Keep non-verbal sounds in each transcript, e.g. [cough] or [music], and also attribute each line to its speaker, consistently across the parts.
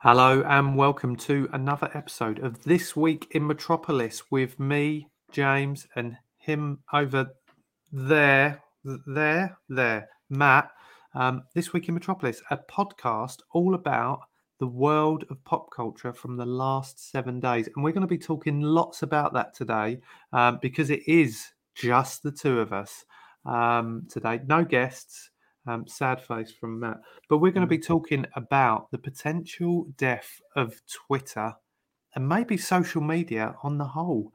Speaker 1: Hello and welcome to another episode of This Week in Metropolis with me, James, and him over there, there, there, Matt. Um, this Week in Metropolis, a podcast all about the world of pop culture from the last seven days. And we're going to be talking lots about that today um, because it is just the two of us um, today. No guests. Um, sad face from Matt. But we're going to be talking about the potential death of Twitter and maybe social media on the whole.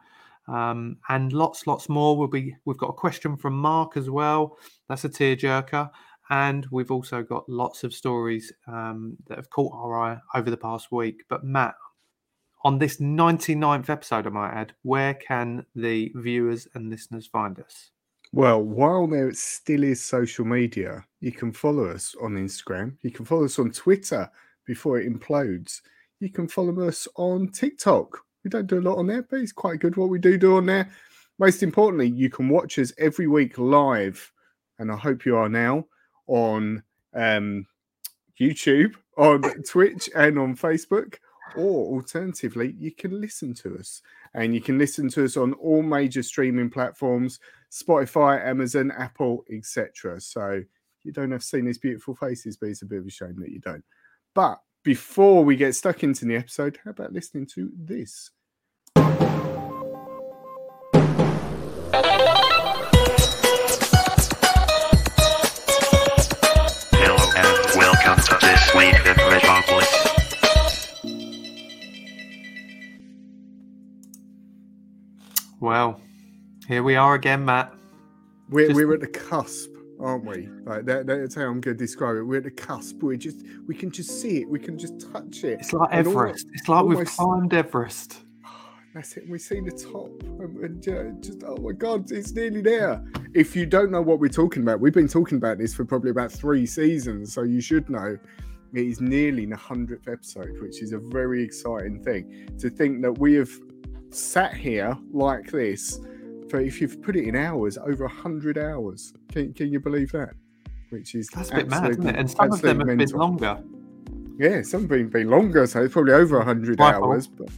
Speaker 1: Um, and lots, lots more. We'll be. We've got a question from Mark as well. That's a tearjerker. And we've also got lots of stories um, that have caught our eye over the past week. But Matt, on this 99th episode, I might add, where can the viewers and listeners find us?
Speaker 2: Well, while there still is social media, you can follow us on Instagram. You can follow us on Twitter before it implodes. You can follow us on TikTok. We don't do a lot on there, but it's quite good what we do do on there. Most importantly, you can watch us every week live, and I hope you are now on um, YouTube, on [laughs] Twitch, and on Facebook. Or alternatively, you can listen to us, and you can listen to us on all major streaming platforms Spotify, Amazon, Apple, etc. So you don't have seen these beautiful faces, but it's a bit of a shame that you don't. But before we get stuck into the episode, how about listening to this?
Speaker 3: Hello and welcome to this week in Metropolis.
Speaker 1: Well, here we are again, Matt.
Speaker 2: We're,
Speaker 1: Just-
Speaker 2: we're at the cusp, aren't we? Like that, that's how I'm going to describe it. We're at the cusp. We just we can just see it. We can just touch it.
Speaker 1: It's like
Speaker 2: all-
Speaker 1: Everest. It's like we've climbed Everest. [sighs]
Speaker 2: That's it. We see the top, and, and just oh my god, it's nearly there. If you don't know what we're talking about, we've been talking about this for probably about three seasons, so you should know. It is nearly the hundredth episode, which is a very exciting thing. To think that we have sat here like this for, if you've put it in hours, over a hundred hours. Can, can you believe that? Which is
Speaker 1: That's a bit mad, isn't it? And some of them have
Speaker 2: absolutely
Speaker 1: been longer.
Speaker 2: Yeah, some have been, been longer, so it's probably over a hundred hours. But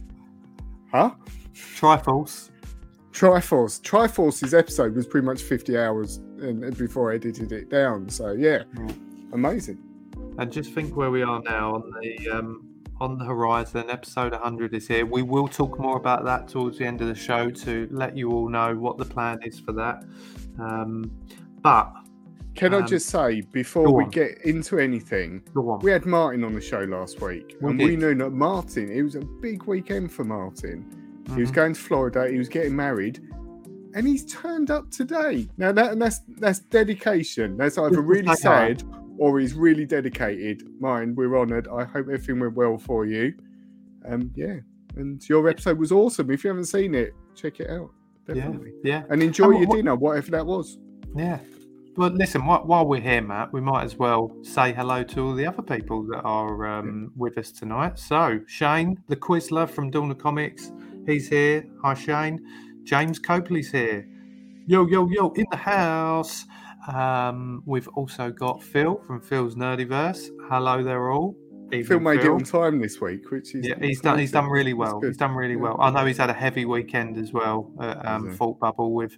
Speaker 2: huh?
Speaker 1: Triforce.
Speaker 2: Triforce. Triforce's episode was pretty much 50 hours and, before I edited it down. So yeah,
Speaker 1: Right.
Speaker 2: amazing.
Speaker 1: And just think where we are now on the um, on the horizon. Episode 100 is here. We will talk more about that towards the end of the show to let you all know what the plan is for that. Um, but
Speaker 2: Can I
Speaker 1: Um,
Speaker 2: just say before we
Speaker 1: on.
Speaker 2: get into anything, we had Martin on the show last week,
Speaker 1: We
Speaker 2: and we
Speaker 1: did.
Speaker 2: knew that Martin. It was a big weekend for Martin. He was
Speaker 1: Mhm.
Speaker 2: going to Florida. He was getting married. And he's turned up today. Now that that's that's dedication. That's either really sad or he's really dedicated. Mine, we're honoured. I hope everything went well for you. Um, yeah. And your episode was awesome. If you haven't seen it, check it out.
Speaker 1: Yeah,
Speaker 2: Definitely.
Speaker 1: yeah,
Speaker 2: And enjoy
Speaker 1: And what-
Speaker 2: your
Speaker 1: what-
Speaker 2: dinner, whatever that was.
Speaker 1: yeah. But listen, while we're here, Matt, we might as well say hello to all the other people that are um, with us tonight. So, Shane, the Quizler from Dawn Comics, he's here. Hi, Shane. James Copley's here. Yo, yo, yo, in the house. Um, we've also got Phil from Phil's Nerdiverse. Hello there, all. Evening,
Speaker 2: Phil made it
Speaker 1: Phil.
Speaker 2: on time this week, which is
Speaker 1: Yeah, he's done. He's done really well. He's done really
Speaker 2: Yeah.
Speaker 1: well. I know he's had a heavy weekend as well at um? Fault Bubble with.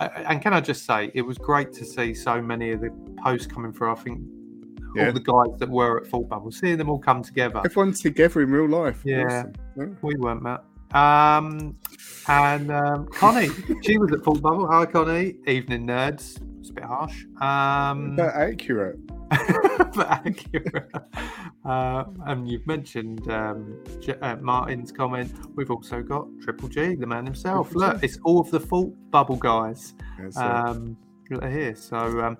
Speaker 1: Uh, and can I just say, it was great to see so many of the posts coming through. I think
Speaker 2: Yeah.
Speaker 1: all the guys that were at Fault Bubble, seeing them all come together.
Speaker 2: Everyone's together in real life.
Speaker 1: Yeah.
Speaker 2: Awesome.
Speaker 1: We weren't, Matt. Um, and um, Connie, [laughs] she was at Fault Bubble. Hi, Connie. Evening nerds. It's a bit harsh. Um,
Speaker 2: That accurate. [laughs]
Speaker 1: but accurate. Uh, [laughs] and you've mentioned um, J- uh, Martin's comment. We've also got Triple G, the man himself.
Speaker 2: Triple
Speaker 1: Look,
Speaker 2: G.
Speaker 1: it's all of the fault bubble guys
Speaker 2: That's
Speaker 1: um, here. So, um,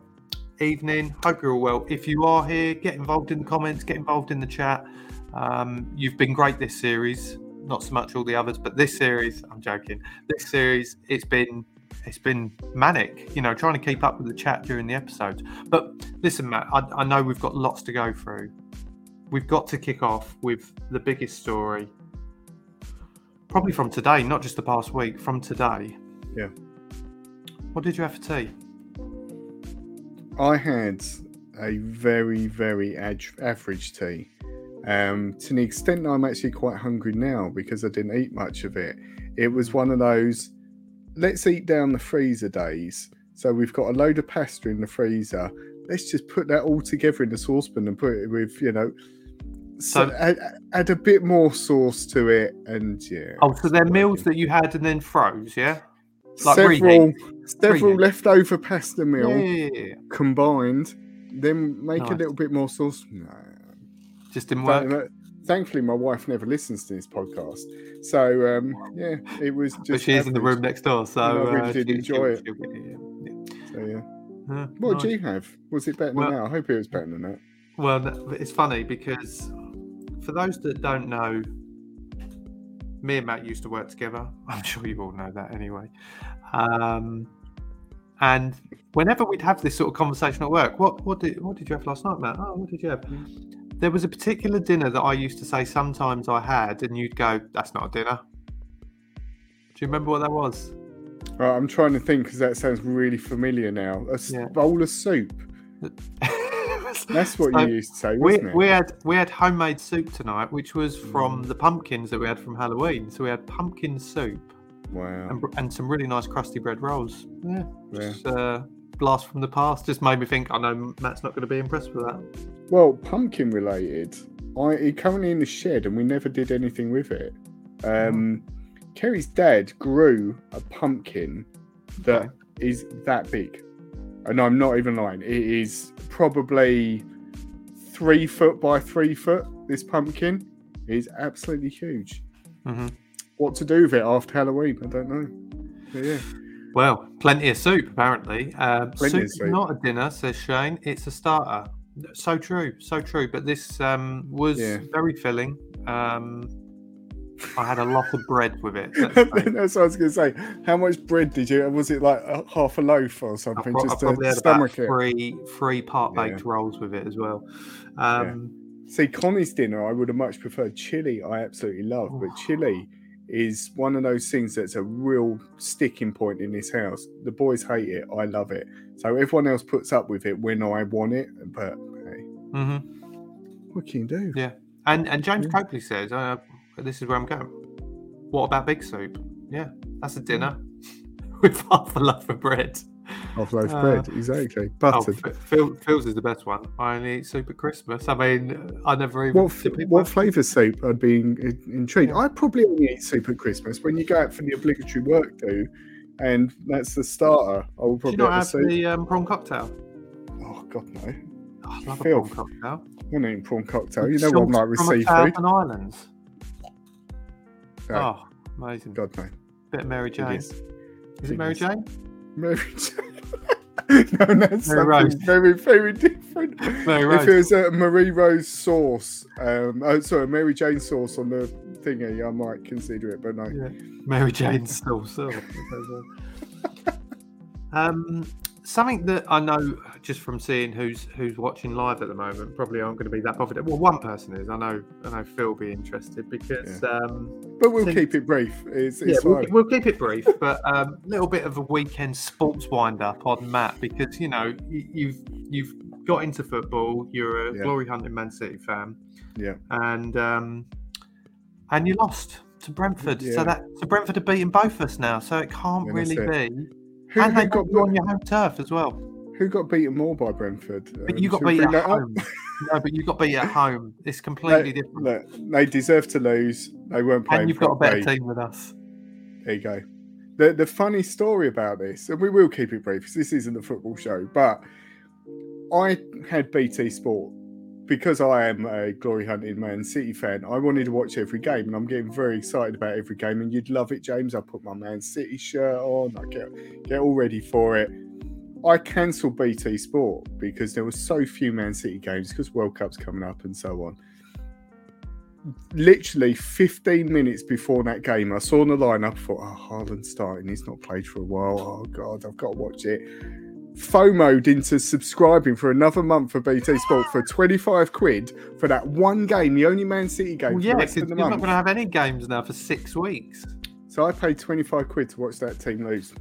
Speaker 1: evening. Hope you're all well. If you are here, get involved in the comments, get involved in the chat. Um, you've been great this series. Not so much all the others, but this series, I'm joking. This series, it's been it's been manic, you know, trying to keep up with the chat during the episodes. But listen, Matt, I, I know we've got lots to go through. We've got to kick off with the biggest story, probably from today, not just the past week, from today.
Speaker 2: Yeah.
Speaker 1: What did you have for tea?
Speaker 2: I had a very, very ad- average tea. Um, to the extent that I'm actually quite hungry now because I didn't eat much of it. It was one of those let's eat down the freezer days. So we've got a load of pasta in the freezer. Let's just put that all together in the saucepan and put it with, you know, so,
Speaker 1: So-
Speaker 2: add, add a bit more sauce to it, and yeah.
Speaker 1: Oh, so they're meals that you had and then froze, yeah? like
Speaker 2: several several
Speaker 1: Reheat.
Speaker 2: leftover pasta meal
Speaker 1: yeah, yeah, yeah.
Speaker 2: combined. Then make a little bit more sauce. No.
Speaker 1: Just didn't work.
Speaker 2: Uh, thankfully, my wife never listens to this podcast, so um, yeah, it was just.
Speaker 1: But she is in the room next door, so
Speaker 2: I really
Speaker 1: uh,
Speaker 2: did
Speaker 1: she-
Speaker 2: enjoy
Speaker 1: she'll-
Speaker 2: it.
Speaker 1: she'll get it, yeah. Yeah.
Speaker 2: So yeah.
Speaker 1: Yeah,
Speaker 2: What
Speaker 1: nice.
Speaker 2: did you have? Was it better than that? I hope it was better than that.
Speaker 1: Well, it's funny because for those that don't know, me and Matt used to work together. [laughs] I'm sure you all know that anyway. Um, and whenever we'd have this sort of conversation at work, what what did what did you have last night, Matt? Oh, what did you have? There was a particular dinner that I used to say sometimes I had, and you'd go, "That's not a dinner." Do you remember what that was?
Speaker 2: Right, I'm trying to think because that sounds really familiar now. A
Speaker 1: Yeah.
Speaker 2: bowl of soup. [laughs] That's what
Speaker 1: So-
Speaker 2: you used to say,
Speaker 1: we,
Speaker 2: wasn't it?
Speaker 1: we had we had homemade soup tonight, which was from the pumpkins that we had from Halloween. So we had pumpkin soup
Speaker 2: Wow.
Speaker 1: and, and some really nice crusty bread rolls. Yeah,
Speaker 2: Yeah.
Speaker 1: just uh, blast from the past. Just made me think. I know Matt's not going to be impressed with that.
Speaker 2: Well, pumpkin related. I it currently in the shed and we never did anything with it. Um, Kerry's dad grew a pumpkin that is
Speaker 1: Okay.
Speaker 2: that big, and I'm not even lying. It is probably three foot by three foot. This pumpkin is absolutely huge.
Speaker 1: hmm
Speaker 2: What to do with it after Halloween? I don't know. But yeah.
Speaker 1: Well, plenty of soup apparently. Um,
Speaker 2: Plenty
Speaker 1: is
Speaker 2: soup.
Speaker 1: not a dinner, says Shane. It's a starter. So true, so true. But this um, was
Speaker 2: Yeah.
Speaker 1: very filling. Um, I had a lot of bread with it. [laughs]
Speaker 2: That's what I was going to say. How much bread did you? Was it like a, half a loaf or something?
Speaker 1: pro-
Speaker 2: just to stomach it.
Speaker 1: three three part baked rolls with it as well. Um,
Speaker 2: See, Connie's dinner, I would have much preferred chili. I absolutely love, but chili is one of those things that's a real sticking point in this house. The boys hate it. I love it. So everyone else puts up with it when I want it. But hey,
Speaker 1: mhm.
Speaker 2: what can you do?
Speaker 1: Yeah. And and James
Speaker 2: Yeah.
Speaker 1: Copley says, uh, "This is where I'm going." What about big soup? Yeah, that's a dinner [laughs] with half a loaf of bread.
Speaker 2: Half loaf
Speaker 1: Uh,
Speaker 2: bread, exactly.
Speaker 1: Oh,
Speaker 2: Buttered.
Speaker 1: F- Phil, Phil's is the best one. I only eat soup at Christmas. I mean, I never even.
Speaker 2: what
Speaker 1: do
Speaker 2: f-
Speaker 1: people
Speaker 2: what flavour soup? I'd be in, in- intrigued.
Speaker 1: Yeah.
Speaker 2: I probably only eat soup at Christmas when you go out for the obligatory work do, and that's the starter. I will
Speaker 1: Do you
Speaker 2: probably
Speaker 1: not
Speaker 2: have
Speaker 1: have the um, prawn cocktail?
Speaker 2: Oh God, no!
Speaker 1: Oh, I love a prawn cocktail.
Speaker 2: I'm eating prawn cocktail. You know what I'm like with
Speaker 1: From
Speaker 2: seafood.
Speaker 1: Thousand Islands.
Speaker 2: No,
Speaker 1: Oh, amazing.
Speaker 2: God no.
Speaker 1: Bit of Mary Jane.
Speaker 2: Is
Speaker 1: it Mary Jane?
Speaker 2: Mary Jane. [laughs] no, that's something
Speaker 1: Rose.
Speaker 2: very, very different.
Speaker 1: Mary
Speaker 2: If
Speaker 1: Rose.
Speaker 2: it was a Marie Rose sauce, um, oh, sorry, Mary Jane sauce on the thingy, I might consider it, but no.
Speaker 1: Yeah. Mary Jane still still. [laughs] um, something that I know just from seeing who's who's watching live at the moment probably aren't going to be that bothered. Well, one person is. I know. I know Phil will be interested because um,
Speaker 2: But we'll
Speaker 1: Since-
Speaker 2: keep it brief. It's,
Speaker 1: yeah, we'll, we'll keep it brief. [laughs] But a um, little bit of a weekend sports wind up on Matt because you know you, you've you've got into football. You're a
Speaker 2: Yeah.
Speaker 1: glory hunting Man City fan.
Speaker 2: Yeah.
Speaker 1: and um, and you lost to Brentford.
Speaker 2: Yeah.
Speaker 1: So that so Brentford have beaten both of us now. So it can't
Speaker 2: Yeah,
Speaker 1: really
Speaker 2: that's
Speaker 1: be.
Speaker 2: Who,
Speaker 1: and they got you on your home turf as well.
Speaker 2: who got beaten more by Brentford?
Speaker 1: But
Speaker 2: Um,
Speaker 1: you got beat at home. no, but you got beat at home. It's [laughs] completely different.
Speaker 2: Look, they deserve to lose. They weren't playing
Speaker 1: and you've got a better team with us.
Speaker 2: There you go. The the funny story about this, and we will keep it brief because this isn't a football show, but I had BT Sport because I am a glory hunting Man City fan. I wanted to watch every game, and I'm getting very excited about every game. And you'd love it, James. I put my Man City shirt on. I get get all ready for it. I cancelled BT Sport because there were so few Man City games because World Cup's coming up and so on literally 15 minutes before that game, I saw on the lineup, thought, oh, Haaland's starting. He's not played for a while. Oh, God, I've got to watch it. FOMOed into subscribing for another month for BT Sport for 25 quid for that one game, the only Man City game
Speaker 1: Well, yeah, because you're
Speaker 2: the
Speaker 1: not going to have any games now for six weeks.
Speaker 2: So I paid 25 quid to watch that team lose.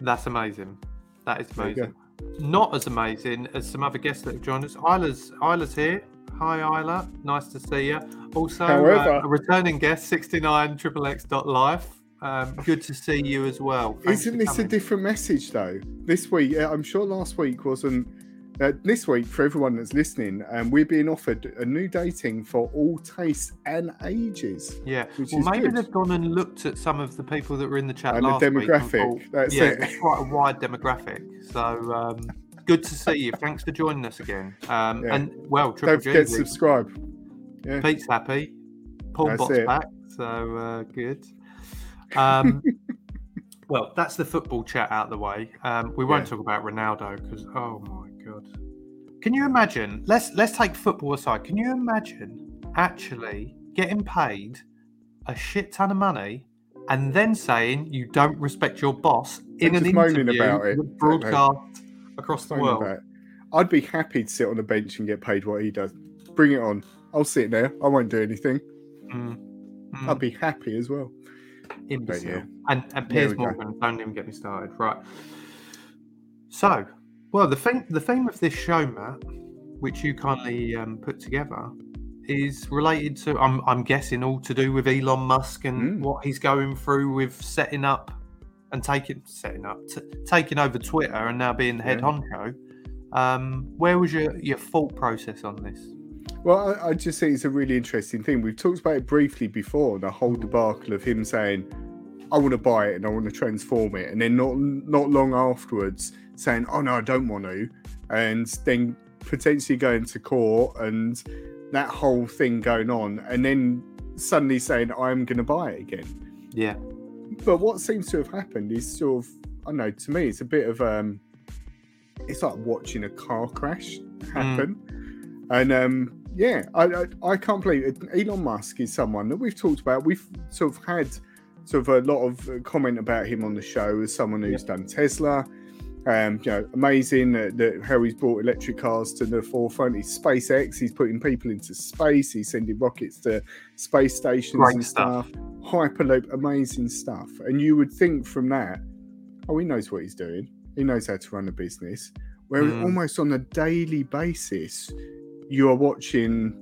Speaker 1: That's amazing. That is
Speaker 2: There you go.
Speaker 1: amazing. Not as amazing as some other guests that have joined us. Isla's, Isla's here. Hi, Isla. Nice to see you. Also,
Speaker 2: However-
Speaker 1: uh, a returning guest, 69 Life. Um, good to see you as well. Thanks
Speaker 2: Isn't this a different message though? This week, I'm sure last week wasn't. Uh, this week, for everyone that's listening, um, we're being offered a new dating for all tastes and ages.
Speaker 1: Yeah, well, maybe
Speaker 2: good.
Speaker 1: they've gone and looked at some of the people that were in the chat
Speaker 2: And the
Speaker 1: last week.
Speaker 2: demographic,
Speaker 1: thought,
Speaker 2: that's
Speaker 1: yeah,
Speaker 2: it.
Speaker 1: it's quite a wide demographic. So um, good to see you. Thanks for joining us again. Um,
Speaker 2: Yeah.
Speaker 1: And well, Triple
Speaker 2: Don't forget to
Speaker 1: G,
Speaker 2: subscribe. Yeah.
Speaker 1: Pete's happy. Paul
Speaker 2: That's
Speaker 1: Bot's
Speaker 2: it.
Speaker 1: back, so uh, good. Um, [laughs] well, that's the football chat out of the way. Um, we won't
Speaker 2: Yeah.
Speaker 1: talk about Ronaldo because oh my god, can you imagine? Let's let's take football aside. Can you imagine actually getting paid a shit ton of money and then saying you don't respect your boss in an interview
Speaker 2: about it.
Speaker 1: broadcast across the world?
Speaker 2: I'd be happy to sit on the bench and get paid what he does. Bring it on. I'll sit there. I won't do anything.
Speaker 1: Mm. Mm.
Speaker 2: I'd be happy as well.
Speaker 1: Imbecile.
Speaker 2: yeah.
Speaker 1: And and Piers
Speaker 2: we go.
Speaker 1: Morgan, don't even get me started. Right. So, well, the thing the theme of this show, Matt, which you kindly um, put together, is related to I'm I'm guessing all to do with Elon Musk and
Speaker 2: Mm.
Speaker 1: what he's going through with setting up and taking setting up t- taking over Twitter and now being the head
Speaker 2: Yeah.
Speaker 1: honcho. Um, where was your your thought process on this?
Speaker 2: Well, I, I just think it's a really interesting thing. We've talked about it briefly before the whole debacle of him saying, "I want to buy it and I want to transform it," and then not not long afterwards saying, "Oh no, I don't want to," and then potentially going to court and that whole thing going on, and then suddenly saying, "I'm going to buy it again."
Speaker 1: Yeah.
Speaker 2: But what seems to have happened is sort of, I don't know, to me, it's a bit of um, it's like watching a car crash happen, and um, yeah, I, I I can't believe it. Elon Musk is someone that we've talked about. We've sort of had sort of a lot of uh, comment about him on the show as someone who's done Tesla. Um, you know, amazing that, that how he's brought electric cars to the forefront. He's SpaceX. He's putting people into space. He's sending rockets to space stations
Speaker 1: Great
Speaker 2: and
Speaker 1: stuff.
Speaker 2: stuff. Hyperloop, amazing stuff. And you would think from that, oh, he knows what he's doing. He knows how to run a business. Whereas
Speaker 1: Mm.
Speaker 2: almost on a daily basis, you are watching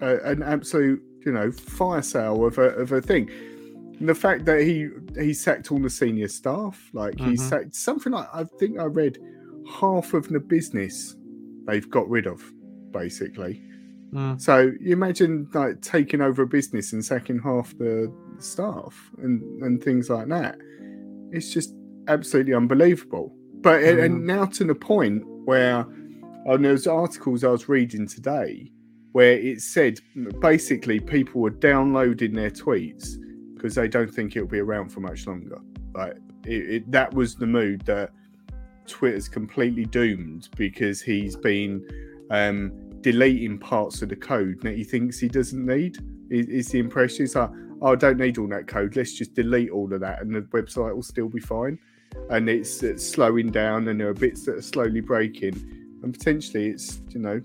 Speaker 2: a, an absolute, you know, fire sale of a, of a thing. And the fact that he he sacked all the senior staff, like he
Speaker 1: Mhm.
Speaker 2: sacked something like I think I read half of the business they've got rid of, basically.
Speaker 1: Mm.
Speaker 2: So you imagine like taking over a business and sacking half the staff and and things like that. It's just absolutely unbelievable. But and- and now to the point where on those articles I was reading today, where it said basically people were downloading their tweets because they don't think it'll be around for much longer. Like it, it, that was the mood that Twitter's completely doomed because he's been um, deleting parts of the code that he thinks he doesn't need. Is, is the impression? It's like, oh, I don't need all that code. Let's just delete all of that, and the website will still be fine. And it's, it's slowing down, and there are bits that are slowly breaking, and potentially it's you know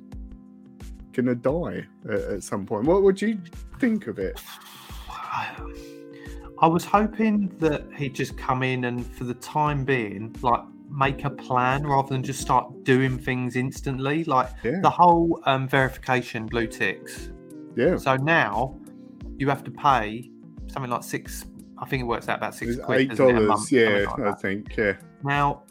Speaker 2: gonna die at, at some point. What would you think of it?
Speaker 1: I was hoping that he'd just come in and, for the time being, like make a plan rather than just start doing things instantly. Like
Speaker 2: Yeah,
Speaker 1: the whole um, verification blue ticks.
Speaker 2: yeah.
Speaker 1: So now you have to pay something like six. I think it works out about six quid.
Speaker 2: eight
Speaker 1: doesn't it, a
Speaker 2: dollars. Yeah,
Speaker 1: like
Speaker 2: I think. Yeah.
Speaker 1: Now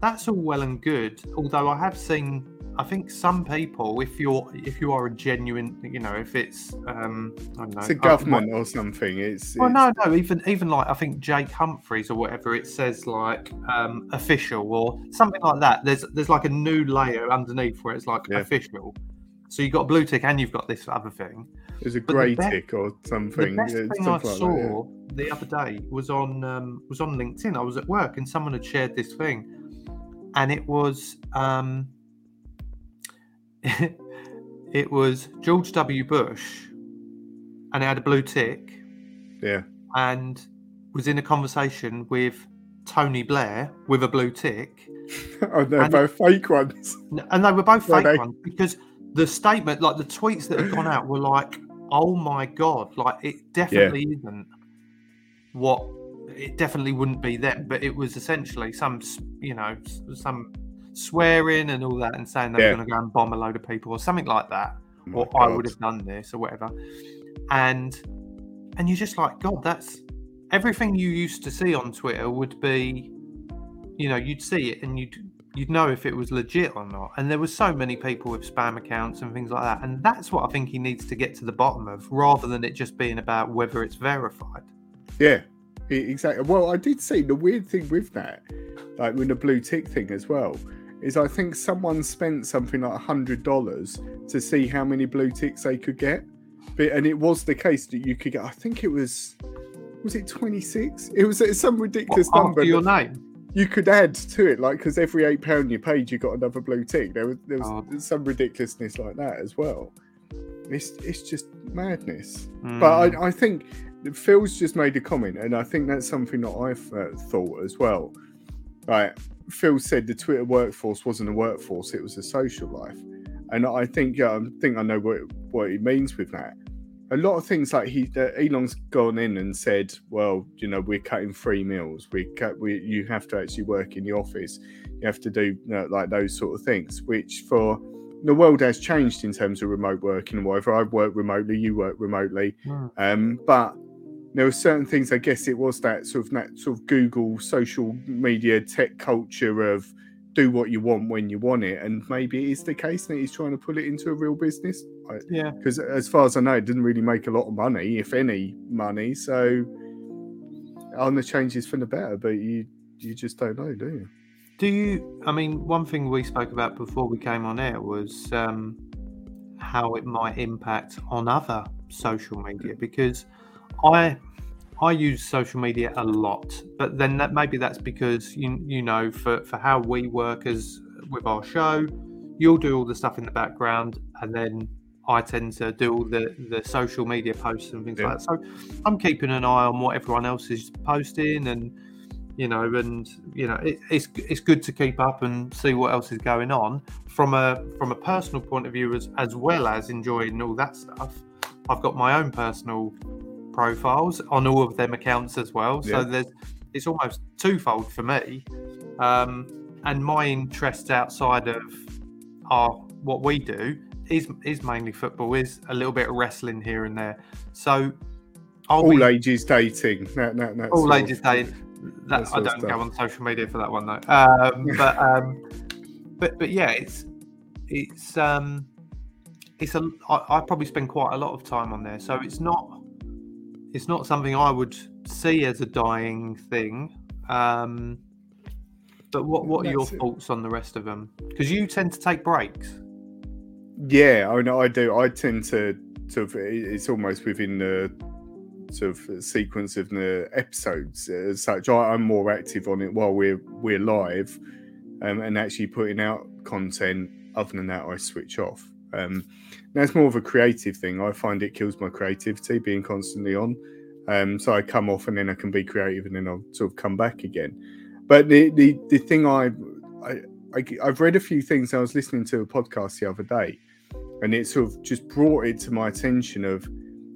Speaker 1: that's all well and good. Although I have seen, I think some people, if you're if you are a genuine, you know, if it's um, I don't know,
Speaker 2: it's a
Speaker 1: uh,
Speaker 2: government or something. It's,
Speaker 1: well,
Speaker 2: it's-
Speaker 1: no, no. Even even like I think Jake Humphreys or whatever it says like um, official or something like that. There's there's like a new layer underneath where it's like
Speaker 2: Yeah.
Speaker 1: official. So you've got a blue tick and you've got this other thing.
Speaker 2: There's a grey tick or something.
Speaker 1: The best
Speaker 2: yeah,
Speaker 1: thing I
Speaker 2: like that,
Speaker 1: saw the other day was on um, was on LinkedIn. I was at work and someone had shared this thing, and it was um, [laughs] it was George W. Bush, and it had a blue tick.
Speaker 2: yeah.
Speaker 1: and was in a conversation with Tony Blair with a blue tick, [laughs]
Speaker 2: oh, they're
Speaker 1: And-
Speaker 2: both fake ones.
Speaker 1: And they were both
Speaker 2: Were
Speaker 1: fake
Speaker 2: they?
Speaker 1: ones because the statement, like the tweets that had gone out, were like, "Oh my god!" Like it definitely isn't what it definitely wouldn't be them, but it was essentially some, you know, some swearing and all that, and saying they
Speaker 2: Yeah.
Speaker 1: were going to go and bomb a load of people or something like that.
Speaker 2: Oh my
Speaker 1: or I would have done this or whatever. And and you're just like, God, that's everything you used to see on Twitter would be, you know, you'd see it and you'd you'd know if it was legit or not. And there was so many people with spam accounts and things like that. And that's what I think he needs to get to the bottom of, rather than it just being about whether it's verified.
Speaker 2: Yeah, exactly. Well, I did see the weird thing with that, like with the blue tick thing as well, is I think someone spent something like a hundred dollars to see how many blue ticks they could get, but and it was the case that you could get. I think it was. Was it 26? It was some
Speaker 1: What,
Speaker 2: ridiculous
Speaker 1: after
Speaker 2: number.
Speaker 1: your name.
Speaker 2: you could add to it, like because every eight pound you paid, you got another blue tick. There was there was
Speaker 1: Oh.
Speaker 2: some ridiculousness like that as well. It's it's just madness.
Speaker 1: Mm.
Speaker 2: But I, I think Phil's just made a comment, and I think that's something that I've uh, thought as well. Right, Phil said the Twitter workforce wasn't a workforce; it was a social life, and I think yeah, I think I know what what he means with that. A lot of things like he, uh, Elon's gone in and said, "Well, you know, we're cutting free meals. We cut. We you have to actually work in the office. You have to do you know, like those sort of things." Which for the world has changed in terms of remote working and whatever. I work remotely, you work remotely,
Speaker 1: Mm.
Speaker 2: um, but there were certain things. I guess it was that sort of that sort of Google social media tech culture of do what you want when you want it, and maybe it is the case that he's trying to pull it into a real business.
Speaker 1: Yeah.
Speaker 2: Because as far as I know, it didn't really make a lot of money, if any money. So on the changes for the better, but you you just don't know, do you?
Speaker 1: Do you? I mean, one thing we spoke about before we came on air was um, how it might impact on other social media because I I use social media a lot, but then that maybe that's because you you know for for how we work as with our show, you'll do all the stuff in the background, and then I tend to do all the the social media posts and things
Speaker 2: Yeah.
Speaker 1: like that. So I'm keeping an eye on what everyone else is posting and you know, and you know, it, it's it's good to keep up and see what else is going on from a from a personal point of view as as well as enjoying all that stuff. I've got my own personal profiles on all of them accounts as well, so
Speaker 2: Yeah.
Speaker 1: there's it's almost twofold for me. Um, and my interests outside of our what we do is is mainly football, is a little bit of wrestling here and there. So I'll
Speaker 2: All
Speaker 1: be,
Speaker 2: ages dating. That, that, that
Speaker 1: all ages dating.
Speaker 2: that
Speaker 1: That, I don't
Speaker 2: stuff.
Speaker 1: go on social media for that one though. Um, [laughs] but um, but but yeah, it's it's um it's a I, I probably spend quite a lot of time on there, so it's not it's not something I would see as a dying thing. Um, but what what are your
Speaker 2: it.
Speaker 1: thoughts on the rest of them? Because you tend to take breaks.
Speaker 2: Yeah, I know I do. I tend to sort of it's almost within the sort of sequence of the episodes as such. I, I'm more active on it while we're we're live, um, and actually putting out content. Other than that, I switch off. Um, that's more of a creative thing. I find it kills my creativity being constantly on. Um, so I come off and then I can be creative and then I'll sort of come back again. But the the, the thing I, I I I've read a few things. I was listening to a podcast the other day, and it sort of just brought it to my attention of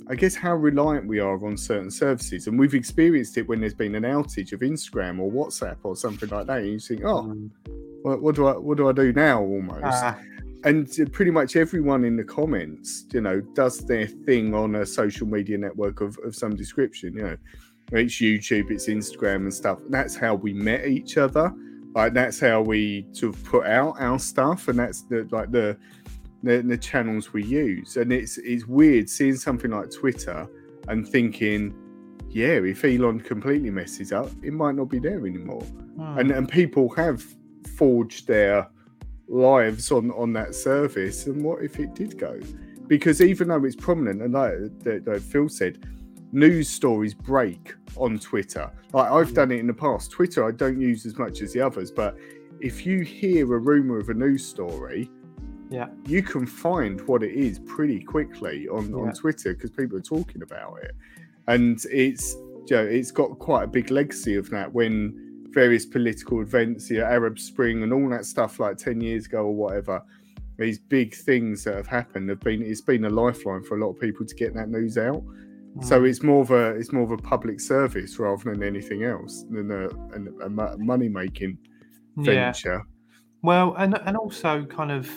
Speaker 2: I guess how reliant we are on certain services, and we've experienced it when there's been an outage of Instagram or WhatsApp or something like that. And you think, oh,
Speaker 1: Um,
Speaker 2: what, what do I what do I do now? Almost,
Speaker 1: ah,
Speaker 2: and pretty much everyone in the comments, you know, does their thing on a social media network of, of some description. You know, it's YouTube, it's Instagram and stuff. That's how we met each other. Like that's how we sort of put out our stuff, and that's the like the the, the channels we use. And it's it's weird seeing something like Twitter and thinking, yeah, if Elon completely messes up, it might not be there anymore
Speaker 1: hmm.
Speaker 2: and and people have forged their lives on on that service and what if it did go because even though it's prominent and like that that phil said news stories break on twitter like i've done it in the past twitter i don't use as much as the others but if you hear a rumor of a news story
Speaker 1: Yeah.
Speaker 2: you can find what it is pretty quickly on
Speaker 1: Yeah.
Speaker 2: on twitter because people are talking about it and it's you know, it's got quite a big legacy of that when various political events, the Arab Spring and all that stuff like 10 years ago or whatever, these big things that have happened have been it's been a lifeline for a lot of people to get that news out. So
Speaker 1: Hmm.
Speaker 2: it's more of a it's more of a public service rather than anything else than a, a, a money making
Speaker 1: yeah.
Speaker 2: venture.
Speaker 1: Well, and and also kind of,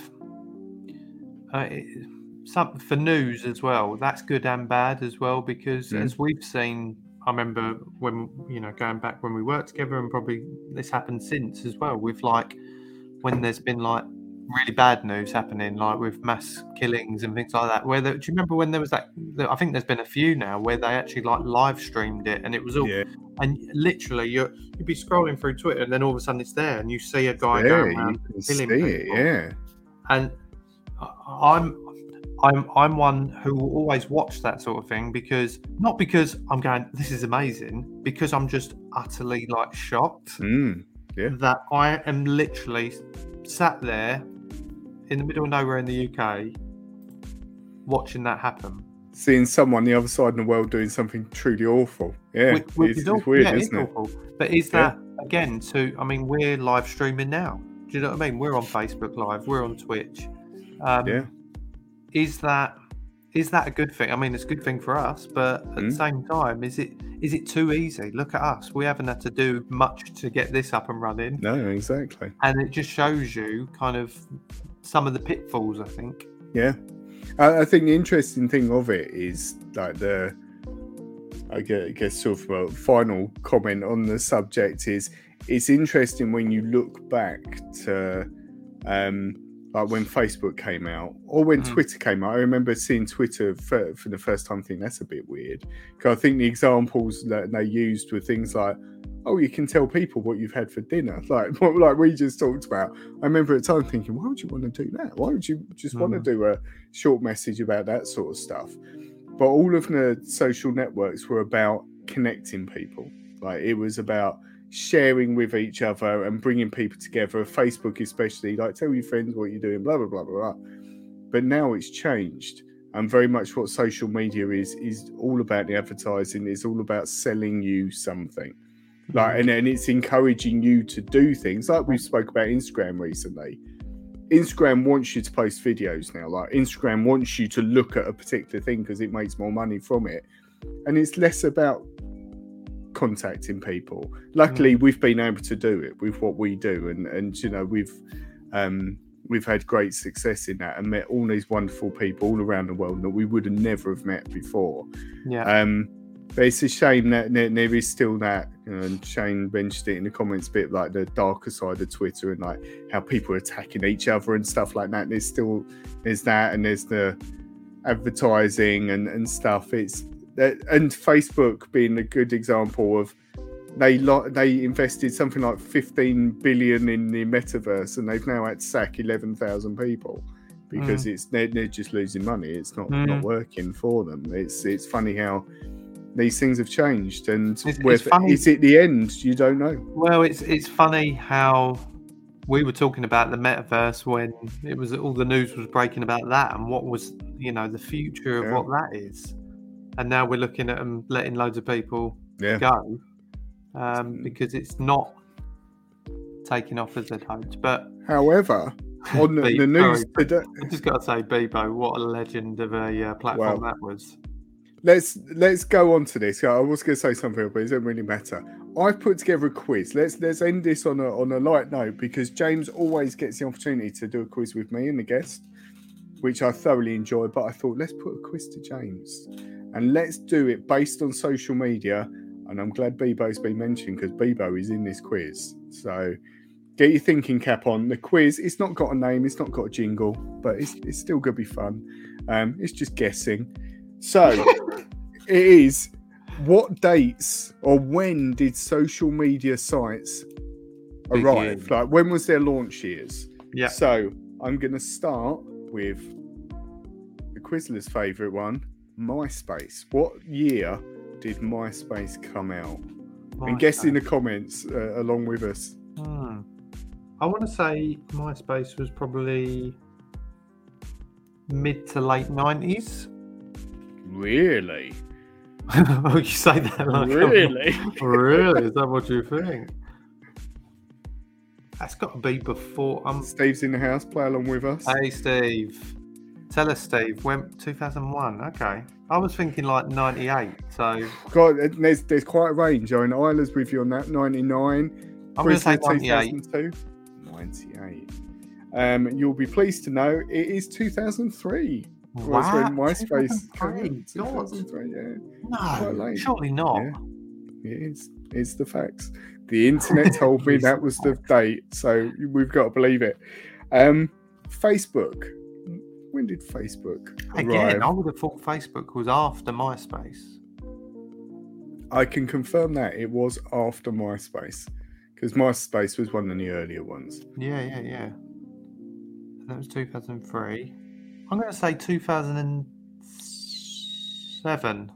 Speaker 1: uh, it, some for news as well. That's good and bad as well because
Speaker 2: Mm.
Speaker 1: as we've seen, I remember when you know going back when we worked together, and probably this happened since as well. With like when there's been like really bad news happening, like with mass killings and things like that. Where the, do you remember when there was that? I think there's been a few now where they actually like live streamed it, and it was all
Speaker 2: Yeah,
Speaker 1: and literally you you'd be scrolling through Twitter, and then all of a sudden it's there, and you see a guy
Speaker 2: yeah,
Speaker 1: going
Speaker 2: you
Speaker 1: around killing
Speaker 2: it.
Speaker 1: people.
Speaker 2: Yeah,
Speaker 1: and I'm I'm I'm one who will always watch that sort of thing because not because I'm going this is amazing because I'm just utterly like shocked
Speaker 2: mm, Yeah.
Speaker 1: that I am literally sat there in the middle of nowhere in the UK watching that happen.
Speaker 2: seeing someone the other side of the world doing something truly awful. Yeah,
Speaker 1: Which- which
Speaker 2: it's,
Speaker 1: is
Speaker 2: it's weird,
Speaker 1: yeah,
Speaker 2: isn't it?
Speaker 1: awful. But is
Speaker 2: Yeah.
Speaker 1: that again? To I mean, we're live streaming now. Do you know what I mean? We're on Facebook Live. We're on Twitch. Um,
Speaker 2: Yeah.
Speaker 1: Is that is that a good thing? I mean, it's a good thing for us, but at the
Speaker 2: Mm.
Speaker 1: same time, is it is it too easy? Look at us. We haven't had to do much to get this up and running,
Speaker 2: No, exactly.
Speaker 1: and it just shows you kind of some of the pitfalls. I think.
Speaker 2: Yeah, I, I think the interesting thing of it is like the, I guess, sort of a final comment on the subject is it's interesting when you look back to, um, like when Facebook came out or when
Speaker 1: Mhm.
Speaker 2: Twitter came out. I remember seeing Twitter for, for the first time, thinking that's a bit weird. Because I think the examples that they used were things like. Oh, you can tell people what you've had for dinner, [laughs] like what, like we just talked about. I remember at the time thinking, why would you want to do that? Why would you just want to do a short message about that sort of stuff? But all of the social networks were about connecting people. Like it was about sharing with each other and bringing people together. Facebook, especially, like tell your friends what you're doing, blah blah blah blah. blah. But now it's changed, and very much what social media is is all about the advertising. It's all about selling you something like and, and it's encouraging you to do things like we spoke about instagram recently instagram wants you to post videos now like instagram wants you to look at a particular thing because it makes more money from it and it's less about contacting people luckily we've been able to do it with what we do and and you know we've um we've had great success in that and met all these wonderful people all around the world that we would have never have met before
Speaker 1: yeah.
Speaker 2: um, but it's a shame that there, there is still that, you know, and Shane mentioned it in the comments, bit like the darker side of Twitter and like how people are attacking each other and stuff like that. There's still there's that, and there's the advertising and and stuff. It's and Facebook being a good example of they lo- they invested something like 15 billion in the metaverse, and they've now had to sack 11,000 people because it's they're, they're just losing money. It's not not
Speaker 1: Mm.
Speaker 2: working for them. It's it's funny how these things have changed, and
Speaker 1: It's- it's
Speaker 2: whether
Speaker 1: funny-
Speaker 2: is it the end? You don't know.
Speaker 1: Well, it's it's funny how we were talking about the metaverse when it was all the news was breaking about that and what was you know the future of
Speaker 2: Yeah.
Speaker 1: what that is, and now we're looking at them letting loads of people
Speaker 2: Yeah,
Speaker 1: go um, because it's not taking off as they'd hoped. But
Speaker 2: However, [laughs] on the,
Speaker 1: Beep,
Speaker 2: the news today,
Speaker 1: I just got to say, Bebo, what a legend of a uh, platform
Speaker 2: Wow.
Speaker 1: that was.
Speaker 2: let's let's go on to this. I was going to say something, but it doesn't really matter. I've put together a quiz. Let's let's end this on a on a light note because James always gets the opportunity to do a quiz with me and the guest, which I thoroughly enjoy. But I thought let's put a quiz to James, and let's do it based on social media. And I'm glad Bebo's been mentioned because Bebo is in this quiz. So get your thinking cap on. The quiz, it's not got a name, it's not got a jingle, but it's, it's still going to be fun. Um, it's just guessing. So [laughs] it is what dates or when did social media sites arrive?
Speaker 1: Begin.
Speaker 2: Like when was their launch years?
Speaker 1: Yeah.
Speaker 2: So I'm going to start with the Quizler's favourite one, MySpace. What year did MySpace come out? and guess in the comments uh, along with us.
Speaker 1: Hmm. I want to say MySpace was probably mid to late nineties.
Speaker 2: Really? [laughs]
Speaker 1: oh, you say that like
Speaker 2: Really?
Speaker 1: really? Is that what you think? That's got to be before. Um,
Speaker 2: Steve's in the house. Play along with us.
Speaker 1: hey, Steve. Tell us, Steve. When 2001? Okay. I was thinking like 98. So
Speaker 2: God, there's there's quite a range. I mean, Isla's with you on that. 99.
Speaker 1: I'm going to say 98.
Speaker 2: 2002. 98. Um, you'll be pleased to know it is 2003. was
Speaker 1: Wow,
Speaker 2: when MySpace
Speaker 1: 2003,
Speaker 2: came out.
Speaker 1: God.
Speaker 2: 2003, yeah.
Speaker 1: No,
Speaker 2: late.
Speaker 1: surely not.
Speaker 2: Yeah. It is. It's the facts. The internet [laughs] told me that was the date, so we've got to believe it. Um, Facebook. When did Facebook
Speaker 1: Again. I would have thought Facebook was after MySpace.
Speaker 2: I can confirm that it was after MySpace because MySpace was one of the earlier ones.
Speaker 1: Yeah, yeah, yeah. And that was 2003. I'm going to say 2007.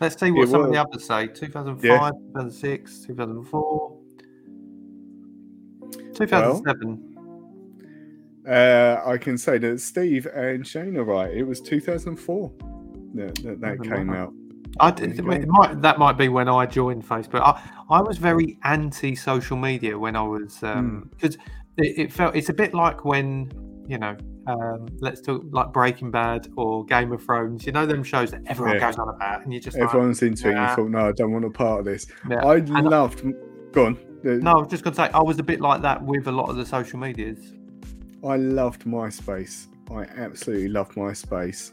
Speaker 1: Let's see what
Speaker 2: It
Speaker 1: some of the others say. 2005, 2006, 2004. 2007.
Speaker 2: Uh, I can say that Steve and Shane are right. It was 2004 that that, that came
Speaker 1: wow.
Speaker 2: out.
Speaker 1: I did, it might, that might be when I joined Facebook. I, I was very anti social media when I was because it, it felt it's a bit like when you know um, let's talk like Breaking Bad or Game of Thrones. You know them shows that everyone
Speaker 2: Yeah.
Speaker 1: goes on about, and you just like,
Speaker 2: Everyone's into it. And
Speaker 1: nah.
Speaker 2: you thought, no, I don't want a part of this.
Speaker 1: yeah.
Speaker 2: I
Speaker 1: And-
Speaker 2: loved. Go on.
Speaker 1: No, I was just going to say I was a bit like that with a lot of the social medias.
Speaker 2: I loved MySpace. I absolutely loved MySpace.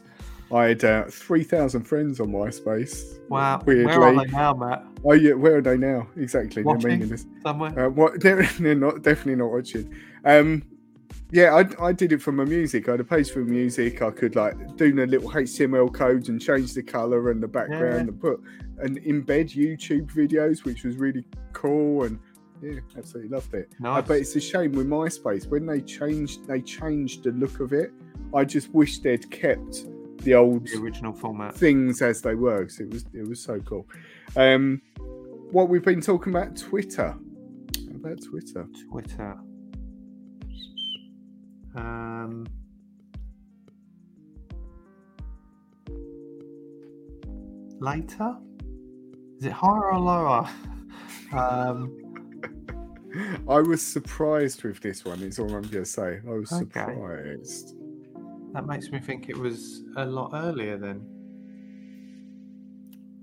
Speaker 2: I had uh, 3,000 friends on MySpace.
Speaker 1: Wow,
Speaker 2: Weirdly.
Speaker 1: where are they now, Matt?
Speaker 2: Oh, yeah. Where are they now? Exactly. They're
Speaker 1: Watching?
Speaker 2: meaningless.
Speaker 1: Somewhere?
Speaker 2: Uh, what? [laughs] They're, they're not definitely not watching. Um, yeah, I, I did it for my music. I had a page for music. I could like do the little HTML codes and change the color and the background and put and embed YouTube videos, which was really cool. And yeah, absolutely loved it. Uh,
Speaker 1: Nice.
Speaker 2: but it's a shame with MySpace when they changed they changed the look of it. I just wish they'd kept the old
Speaker 1: the original format.
Speaker 2: things as they were. 'cause it was it was so cool. Um, what we've been talking about Twitter. How about Twitter?
Speaker 1: Twitter. Um, later? Is it higher or lower? [laughs] Um,
Speaker 2: I was surprised with this one. Is all I'm going to say. I was
Speaker 1: Okay.
Speaker 2: surprised.
Speaker 1: that makes me think it was a lot earlier then.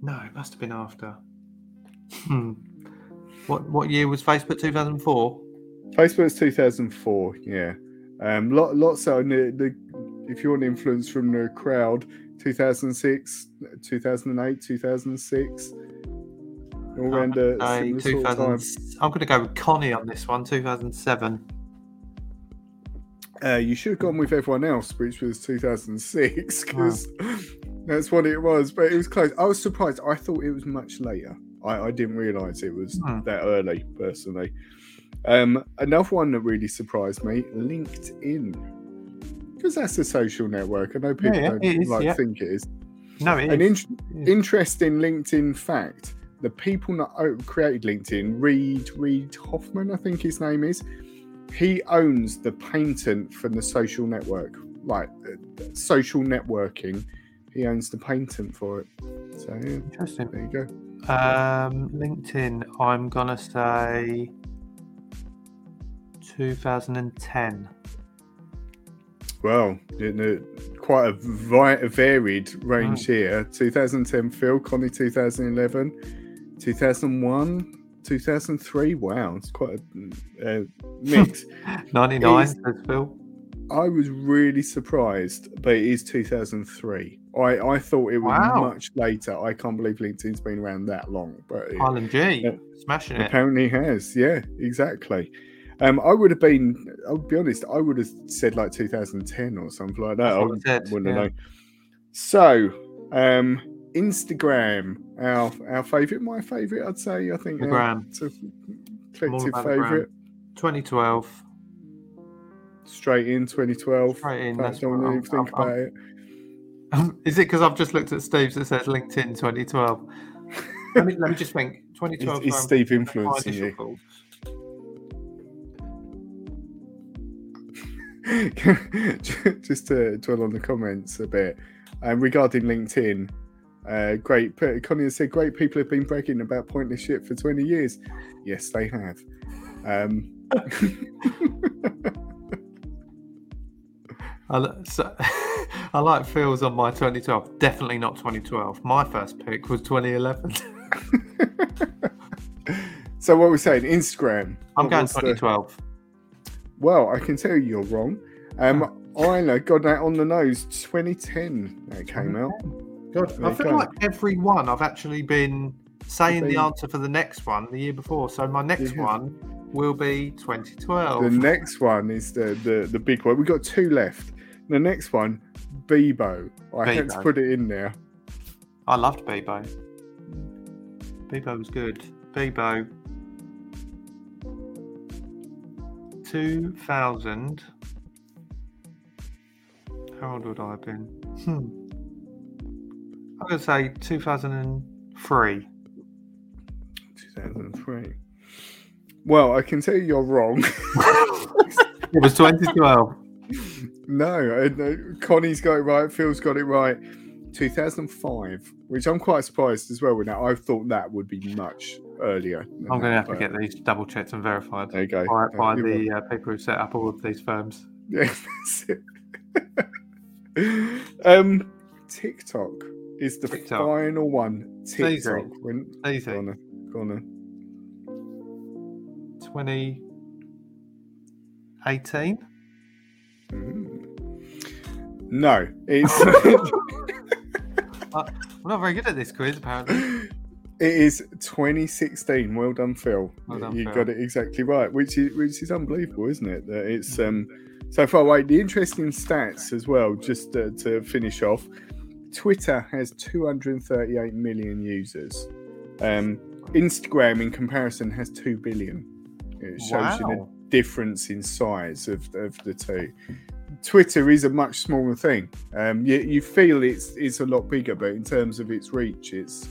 Speaker 1: No, it must have been after. Hmm. What what year was Facebook? Two thousand four.
Speaker 2: Facebook's 2004. Yeah. Um, lot, lots of the, the if you want influence from the crowd, 2006, 2008, 2006. All around sort of time.
Speaker 1: I'm going to go with Connie on this one. Two thousand seven.
Speaker 2: Uh, you should have gone with everyone else, which was 2006, because that's what it was. But it was close. I was surprised. I thought it was much later. I, I didn't realise it was
Speaker 1: Hmm.
Speaker 2: that early, personally. Um, another one that really surprised me: LinkedIn, because that's a social network. I know people
Speaker 1: yeah,
Speaker 2: don't
Speaker 1: is,
Speaker 2: like
Speaker 1: yeah.
Speaker 2: think it is.
Speaker 1: No, it
Speaker 2: An
Speaker 1: is.
Speaker 2: in- interesting LinkedIn fact: the people that created LinkedIn, Reed Reed Hoffman, I think his name is, he owns the patent for the social network, like uh, social networking. He owns the patent for it. So yeah,
Speaker 1: Interesting.
Speaker 2: there you go.
Speaker 1: Um, LinkedIn, I'm gonna say 2010.
Speaker 2: Well, in a, quite a, varied range here. 2010, Phil, Connie, 2011, 2001, 2003. Wow, it's quite a uh, [laughs] mix.
Speaker 1: 99
Speaker 2: Is-
Speaker 1: says Phil.
Speaker 2: I was really surprised, but it is 2003. I, I thought it was
Speaker 1: Wow.
Speaker 2: much later. I can't believe LinkedIn's been around that long, but it
Speaker 1: Highland G,
Speaker 2: Yeah.
Speaker 1: smashing it.
Speaker 2: apparently has. Yeah, exactly. Um, I would have been. I'll be honest. I would have said like 2010 or something like that. I
Speaker 1: I said,
Speaker 2: wouldn't
Speaker 1: yeah.
Speaker 2: have known. So, um, Instagram, our our favorite, my favorite, I'd say. I think
Speaker 1: The
Speaker 2: uh,
Speaker 1: gram.
Speaker 2: it's a
Speaker 1: I'm all
Speaker 2: collective
Speaker 1: about the gram.
Speaker 2: favorite.
Speaker 1: 2012.
Speaker 2: Straight in 2012.
Speaker 1: Straight in.
Speaker 2: Don't
Speaker 1: That's
Speaker 2: don't even
Speaker 1: I'm-
Speaker 2: think
Speaker 1: I'm-
Speaker 2: about it.
Speaker 1: Is it because I've just looked at Steve's that says LinkedIn 2012? let, me, let me just think. [laughs] 2012.
Speaker 2: Is- is
Speaker 1: um,
Speaker 2: Steve influencing you? [laughs] just to dwell on the comments a bit um, regarding LinkedIn. Uh, great, Connie has said, great people have been bragging about pointless shit for 20 years. Yes, they have. Um, [laughs]
Speaker 1: I, so, [laughs] I like Phil's on my 2012. Definitely not 2012. My first pick was 2011. [laughs]
Speaker 2: so, what we're saying, Instagram.
Speaker 1: I'm going
Speaker 2: was the-
Speaker 1: 2012.
Speaker 2: Well, I can tell you you're wrong. Um, Isla got that on the nose. 2010 that came out.
Speaker 1: God, I feel
Speaker 2: go.
Speaker 1: like every one I've actually been saying the answer for the next one the year before. So my next
Speaker 2: Yeah.
Speaker 1: one will be 2012.
Speaker 2: The next one is the, the the big one. We've got two left. The next one, Bebo. I had to put it in there.
Speaker 1: I loved Bebo. Bebo was good. Bebo. 2000. How old would I have been? Hmm. I'm going to say 2003.
Speaker 2: 2003. Well, I can tell you you're wrong. [laughs]
Speaker 1: It was 2012.
Speaker 2: no, no, Connie's got it right. Phil's got it right. 2005, which I'm quite surprised as well with that. I thought that would be much earlier.
Speaker 1: I'm going to have to get these double checked and verified
Speaker 2: There you go.
Speaker 1: by, by the uh, people who set up all of these firms. [laughs]
Speaker 2: Yeah, that's it. [laughs] um, TikTok is the
Speaker 1: TikTok.
Speaker 2: final one. TikTok. When,
Speaker 1: Easy.
Speaker 2: go on, then, go on then.
Speaker 1: 2018.
Speaker 2: Mm. No, it's [laughs] [laughs]
Speaker 1: We're not very good at this quiz, apparently.
Speaker 2: it is 2016. Well done, Phil.
Speaker 1: Well done,
Speaker 2: you
Speaker 1: Phil.
Speaker 2: got it exactly right, which is which is unbelievable, isn't it? That it's um so far away. The interesting stats as well, just uh, to finish off. Twitter has 238 million users. Um, Instagram, in comparison, has 2 billion. It shows you the difference in size of, of the two. Twitter is a much smaller thing. Um, you, you feel it's it's a lot bigger, but in terms of its reach, it's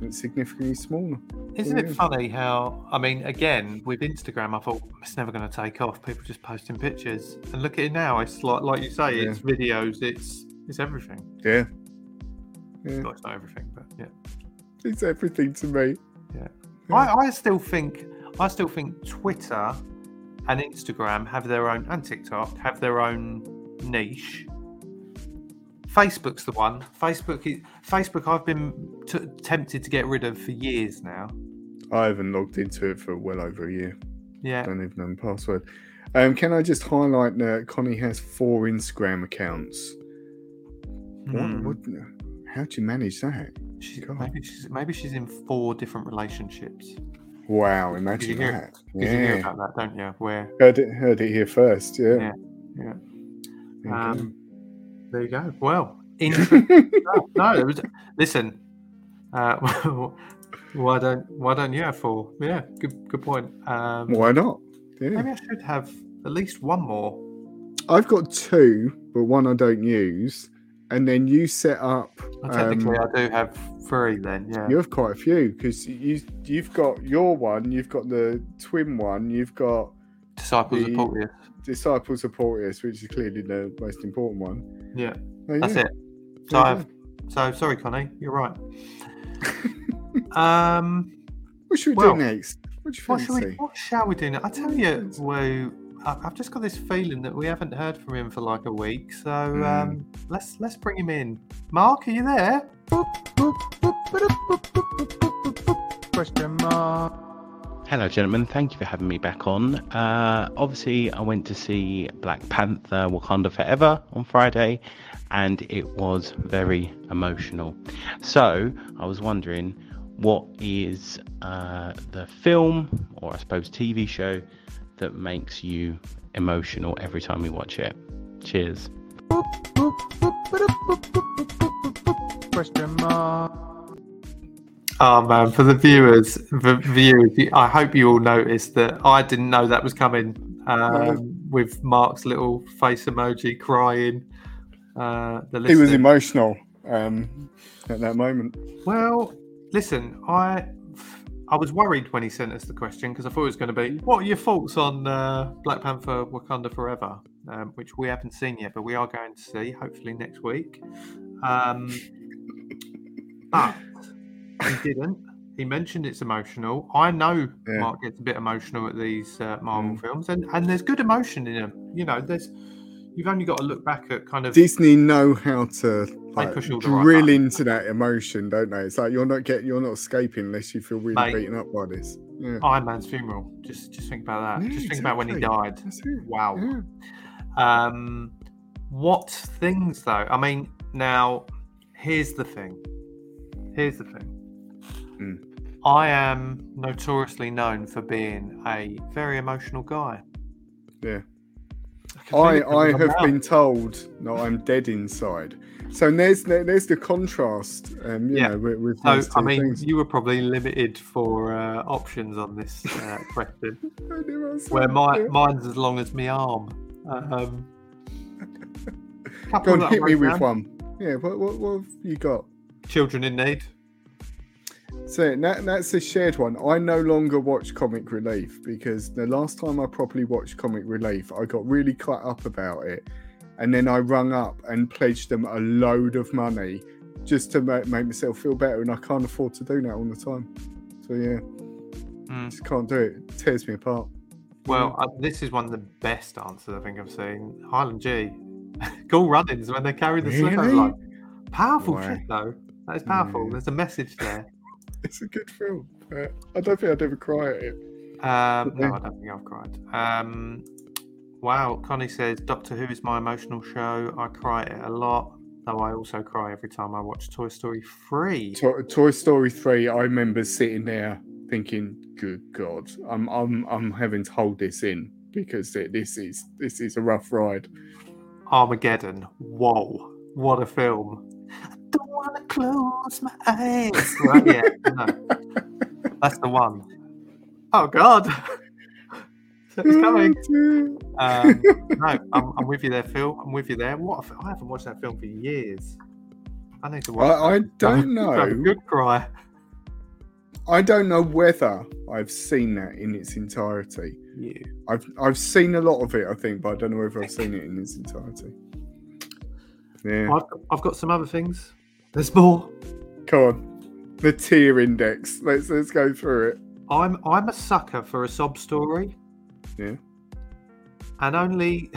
Speaker 2: it's significantly smaller.
Speaker 1: Isn't it funny how, I mean, again, with Instagram, I thought it's never going to take off. People just posting pictures. And look at it now. It's like, like you say,
Speaker 2: Yeah.
Speaker 1: it's videos, it's it's everything.
Speaker 2: Yeah, yeah,
Speaker 1: Well, it's not everything, but yeah.
Speaker 2: it's everything to me.
Speaker 1: Yeah.
Speaker 2: Yeah.
Speaker 1: I, I still think I still think Twitter and Instagram have their own and TikTok have their own niche. Facebook's the one. Facebook is Facebook. I've been t- tempted to get rid of for years now.
Speaker 2: I haven't logged into it for well over a year.
Speaker 1: Yeah,
Speaker 2: Don't even know the password. Um, can I just highlight that Connie has four Instagram accounts? What,
Speaker 1: Hmm.
Speaker 2: what, how do you manage that?
Speaker 1: She's,
Speaker 2: God.
Speaker 1: maybe she's maybe she's in four different relationships.
Speaker 2: Wow, imagine
Speaker 1: you hear?
Speaker 2: that.
Speaker 1: Did you hear
Speaker 2: Yeah,
Speaker 1: about that? Don't you? Where
Speaker 2: heard it, heard it here first. Yeah.
Speaker 1: Yeah. yeah.
Speaker 2: There you go.
Speaker 1: Um, there you go. Well, [laughs] no, no, it was. Listen, uh, [laughs] why don't why don't you have four? Yeah, good good point. Um,
Speaker 2: Why not? Yeah.
Speaker 1: Maybe I should have at least one more.
Speaker 2: I've got two, but one I don't use. And then you set up.
Speaker 1: Well, technically,
Speaker 2: um,
Speaker 1: I do have three. Then, yeah.
Speaker 2: You have quite a few because you you've got your one, you've got the twin one, you've got
Speaker 1: Disciples of Porteous.
Speaker 2: Disciple Supporters, which is clearly the most important one.
Speaker 1: Yeah,
Speaker 2: Oh,
Speaker 1: that's it. So, I've, so sorry, Connie. You're right. [laughs] um,
Speaker 2: What should we
Speaker 1: Well,
Speaker 2: do next? What
Speaker 1: what shall we? What shall we do now? I tell you, Woo. I- I've just got this feeling that we haven't heard from him for like a week. So
Speaker 2: Hmm.
Speaker 1: um, let's let's bring him in. Mark, are you there?
Speaker 4: Question mark.
Speaker 5: Hello, gentlemen. Thank you for having me back on. Uh, obviously, I went to see Black Panther Wakanda Forever on Friday, and it was very emotional. So, I was wondering what is uh, the film, or I suppose TV show, that makes you emotional every time you watch it? Cheers.
Speaker 4: Question mark.
Speaker 1: Oh man, for the viewers, the viewers, I hope you all noticed that I didn't know that was coming. Um, with Mark's little face emoji crying. Uh, the
Speaker 2: He was emotional um, at that moment.
Speaker 1: Well, listen, I I was worried when he sent us the question because I thought it was going to be, "What are your thoughts on uh, Black Panther: Wakanda Forever?" Um, which we haven't seen yet, but we are going to see hopefully next week. Um, but he [laughs] didn't. He mentioned it's emotional. I know
Speaker 2: Yeah.
Speaker 1: Mark gets a bit emotional at these uh, Marvel
Speaker 2: Mm.
Speaker 1: films, and and there's good emotion in them. You know, there's you've only got to look back at kind of
Speaker 2: Disney know how to like,
Speaker 1: push all the right
Speaker 2: drill
Speaker 1: buttons.
Speaker 2: into that emotion, don't they? It's like you're not getting, you're not escaping unless you feel really
Speaker 1: Mate.
Speaker 2: beaten up by this. Yeah.
Speaker 1: Iron Man's funeral. Just just think about that.
Speaker 2: Yeah,
Speaker 1: just think about when he died. Wow.
Speaker 2: Yeah.
Speaker 1: Um, What things though? I mean, now here's the thing. Here's the thing.
Speaker 2: Mm.
Speaker 1: I am notoriously known for being a very emotional guy.
Speaker 2: Yeah. I, I have
Speaker 1: out.
Speaker 2: been told that I'm dead inside. So there's there's the contrast, um, you
Speaker 1: Yeah.
Speaker 2: know, with, with
Speaker 1: So, I mean,
Speaker 2: things.
Speaker 1: you were probably limited for uh, options on this uh, [laughs] question,
Speaker 2: I knew I said
Speaker 1: where my mine's as long as my arm. Um,
Speaker 2: Go on, hit me with
Speaker 1: down.
Speaker 2: one. Yeah, what, what, what have you got?
Speaker 1: Children in need.
Speaker 2: So that, that's a shared one. I no longer watch Comic Relief because the last time I properly watched Comic Relief, I got really cut up about it. And then I rung up and pledged them a load of money just to make, make myself feel better. And I can't afford to do that all the time. So yeah,
Speaker 1: Mm.
Speaker 2: just can't do it. It tears me apart.
Speaker 1: Well, uh, this is one of the best answers I think I've seen. Highland G. [laughs] Cool runnings when they carry the slipper.
Speaker 2: Really?
Speaker 1: Like, powerful
Speaker 2: Wow.
Speaker 1: shit, though. That is powerful.
Speaker 2: Yeah.
Speaker 1: There's a message there. [laughs]
Speaker 2: It's a good film. but I don't think I'd ever cry at it.
Speaker 1: Um, no, I don't think I've cried. Um, wow, Connie says Doctor Who is my emotional show. I cry it a lot, though I also cry every time I watch Toy Story 3.
Speaker 2: To- Toy Story 3, I remember sitting there thinking, good God, I'm I'm I'm having to hold this in because this is this is a rough ride.
Speaker 1: Armageddon. Whoa, what a film. I don't want to close my eyes. Right, yeah, no. [laughs] That's the one. Oh, God. [laughs] it's coming. [laughs] Um, [laughs] no, I'm, I'm with you there, Phil. I'm with you there. What? I haven't watched that film for years. I need to watch.
Speaker 2: I, I don't know.
Speaker 1: Good cry.
Speaker 2: I don't know whether I've seen that in its entirety.
Speaker 1: You.
Speaker 2: I've I've seen a lot of it, I think, but I don't know whether I've seen it in its entirety. Yeah,
Speaker 1: I've, I've got some other things. There's more.
Speaker 2: come on, the tier index. Let's let's go through it.
Speaker 1: I'm I'm a sucker for a sob story.
Speaker 2: Yeah.
Speaker 1: And only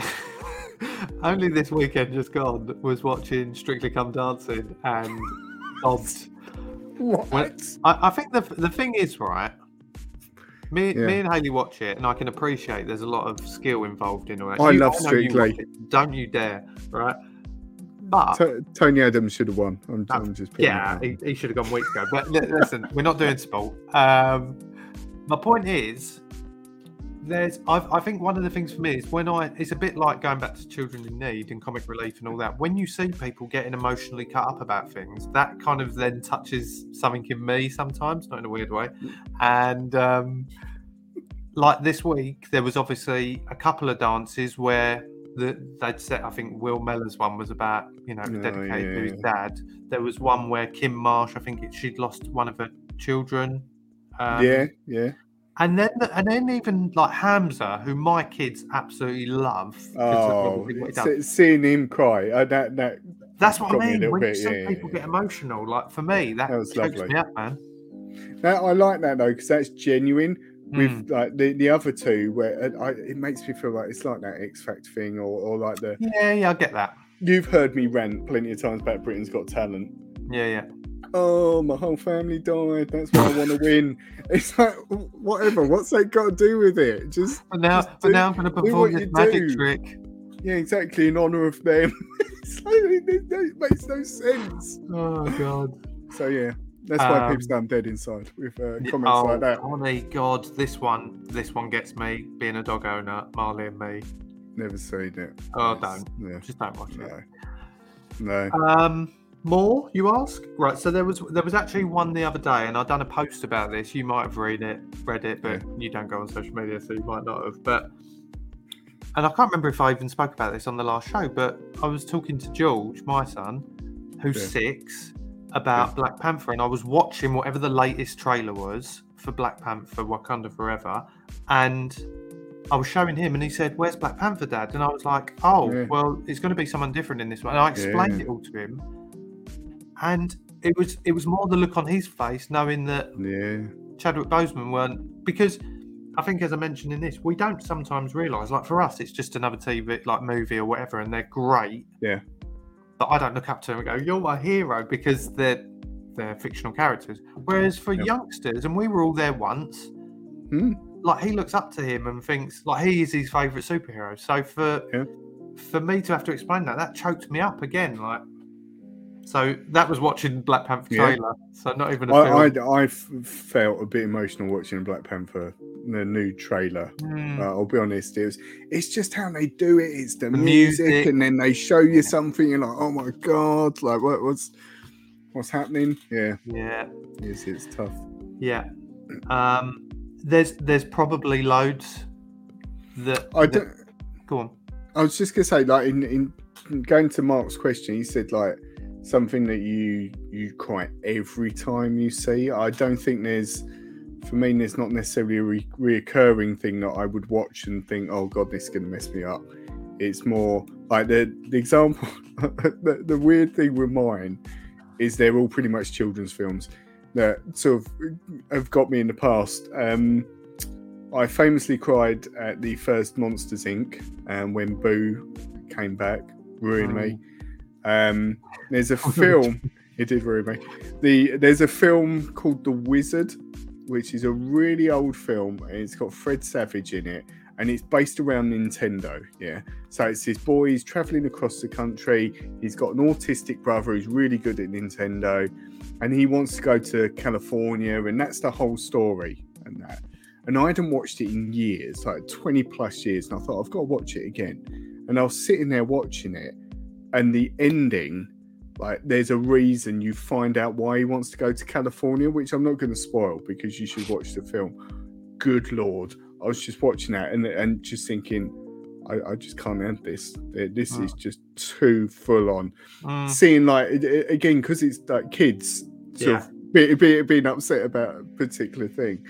Speaker 1: [laughs] only this weekend just gone was watching Strictly Come Dancing and [laughs] sobbed.
Speaker 2: What?
Speaker 1: I, I think the the thing is right. Me,
Speaker 2: Yeah.
Speaker 1: me and Haley watch it, and I can appreciate there's a lot of skill involved in that.
Speaker 2: I
Speaker 1: You-
Speaker 2: love
Speaker 1: you
Speaker 2: Strictly.
Speaker 1: it, Don't you dare, right? But
Speaker 2: T- Tony Adams should have won. I'm, I'm just
Speaker 1: yeah, he, he should have gone weeks ago. But listen, we're not doing [laughs] sport. Um, my point is, there's. I've, I think one of the things for me is when I. It's a bit like going back to children in need and comic relief and all that. When you see people getting emotionally cut up about things, that kind of then touches something in me sometimes, not in a weird way. And um, like this week, there was obviously a couple of dances where. The, they'd set, I think Will Mellor's one was about, you know,
Speaker 2: Oh,
Speaker 1: dedicated to his dad. There was one where Kim Marsh, I think it, she'd lost one of her children. Um,
Speaker 2: yeah, yeah.
Speaker 1: And then and then even like Hamza, who my kids absolutely love.
Speaker 2: Oh,
Speaker 1: obviously what he does.
Speaker 2: se- seeing him cry, uh, that that
Speaker 1: That's what I mean. When
Speaker 2: bit,
Speaker 1: see
Speaker 2: yeah,
Speaker 1: people
Speaker 2: yeah,
Speaker 1: get emotional, like for me, that,
Speaker 2: That was lovely.
Speaker 1: me up, man.
Speaker 2: that I like that though because that's genuine.
Speaker 1: Mm.
Speaker 2: With like the, the other two, where uh, I, it makes me feel like it's like that X Factor thing, or, or like the
Speaker 1: Yeah, yeah, I get that.
Speaker 2: you've heard me rant plenty of times about Britain's Got Talent.
Speaker 1: Yeah, yeah.
Speaker 2: Oh, my whole family died. That's why I want to win. It's like whatever. What's that got to do with it? Just
Speaker 1: But now,
Speaker 2: Just
Speaker 1: but
Speaker 2: do-
Speaker 1: now I'm going to perform this magic
Speaker 2: do.
Speaker 1: trick.
Speaker 2: yeah, exactly in honor of them. [laughs] it's like, it, it- it makes no sense.
Speaker 1: Oh god.
Speaker 2: So yeah, that's why
Speaker 1: Um,
Speaker 2: people I'm dead inside with uh, comments
Speaker 1: oh,
Speaker 2: like that.
Speaker 1: Honey, God, this one, this one gets me. Being a dog owner, Marley and me.
Speaker 2: Never seen it.
Speaker 1: Oh,
Speaker 2: It's-
Speaker 1: don't.
Speaker 2: Yeah,
Speaker 1: Just don't watch it.
Speaker 2: no, no.
Speaker 1: Um, more, you ask? Right. So there was there was actually one the other day, and I done a post about this. You might have read it, read it, but you don't go on social media, so you might not have. But and I can't remember if I even spoke about this on the last show, but I was talking to George, my son, who's
Speaker 2: Yeah.
Speaker 1: six, about Black Panther, and I was watching whatever the latest trailer was for Black Panther: Wakanda Forever, and I was showing him, and he said, "Where's Black Panther, Dad?" And I was like, "Oh,
Speaker 2: Yeah.
Speaker 1: well, it's going to be someone different in this one." And I explained
Speaker 2: Yeah.
Speaker 1: it all to him, and it was it was more the look on his face, knowing that
Speaker 2: Yeah,
Speaker 1: Chadwick Boseman weren't because I think, as I mentioned in this, we don't sometimes realise. Like for us, it's just another TV like movie or whatever, and they're great.
Speaker 2: Yeah.
Speaker 1: But I don't look up to them and go, "You're my hero," because they're they're fictional characters. Whereas for
Speaker 2: Yep.
Speaker 1: youngsters, and we were all there once,
Speaker 2: Hmm.
Speaker 1: like he looks up to him and thinks like he is his favourite superhero. So for
Speaker 2: Yeah.
Speaker 1: for me to have to explain that, that choked me up again. Like, so that was watching Black Panther
Speaker 2: Yeah.
Speaker 1: trailer. So not even a
Speaker 2: I,
Speaker 1: film.
Speaker 2: I, I felt a bit emotional watching Black Panther, the new trailer.
Speaker 1: Hmm.
Speaker 2: Uh, I'll be honest, it was, it's just how they do it. It's the,
Speaker 1: The
Speaker 2: music,
Speaker 1: music.
Speaker 2: and then they show you something, you're like, oh my god, like what, what's what's happening? Yeah,
Speaker 1: yeah,
Speaker 2: it's, it's tough.
Speaker 1: yeah. Um, there's there's probably loads that.
Speaker 2: I
Speaker 1: that-
Speaker 2: don't.
Speaker 1: Go on.
Speaker 2: I was just gonna say, like in, in going to Mark's question, he said like something that you you cry every time you see. I don't think there's, for me, there's not necessarily a re- reoccurring thing that I would watch and think, oh god, this is gonna mess me up. It's more like the the example. [laughs] the, the weird thing with mine is they're all pretty much children's films that sort of have got me in the past. Um, I famously cried at the first Monsters Inc. Um, when Boo came back, ruined me. Um, there's a [laughs] film. it did ruin me. The there's a film called The Wizard, which is a really old film, and it's got Fred Savage in it, and it's based around Nintendo. Yeah, so it's this boy. He's traveling across the country. He's got an autistic brother who's really good at Nintendo, and he wants to go to California, and that's the whole story. And that, and I hadn't watched it in years, like 20 plus years, and I thought I've got to watch it again. And I was sitting there watching it, and the ending, like there's a reason you find out why he wants to go to California, which I'm not going to spoil because you should watch the film. Good lord, I was just watching that and and just thinking, I, I just can't end this. This is just too full on.
Speaker 1: Mm,
Speaker 2: Seeing like again because it's like kids sort
Speaker 1: Yeah.
Speaker 2: of be, be, being upset about a particular thing.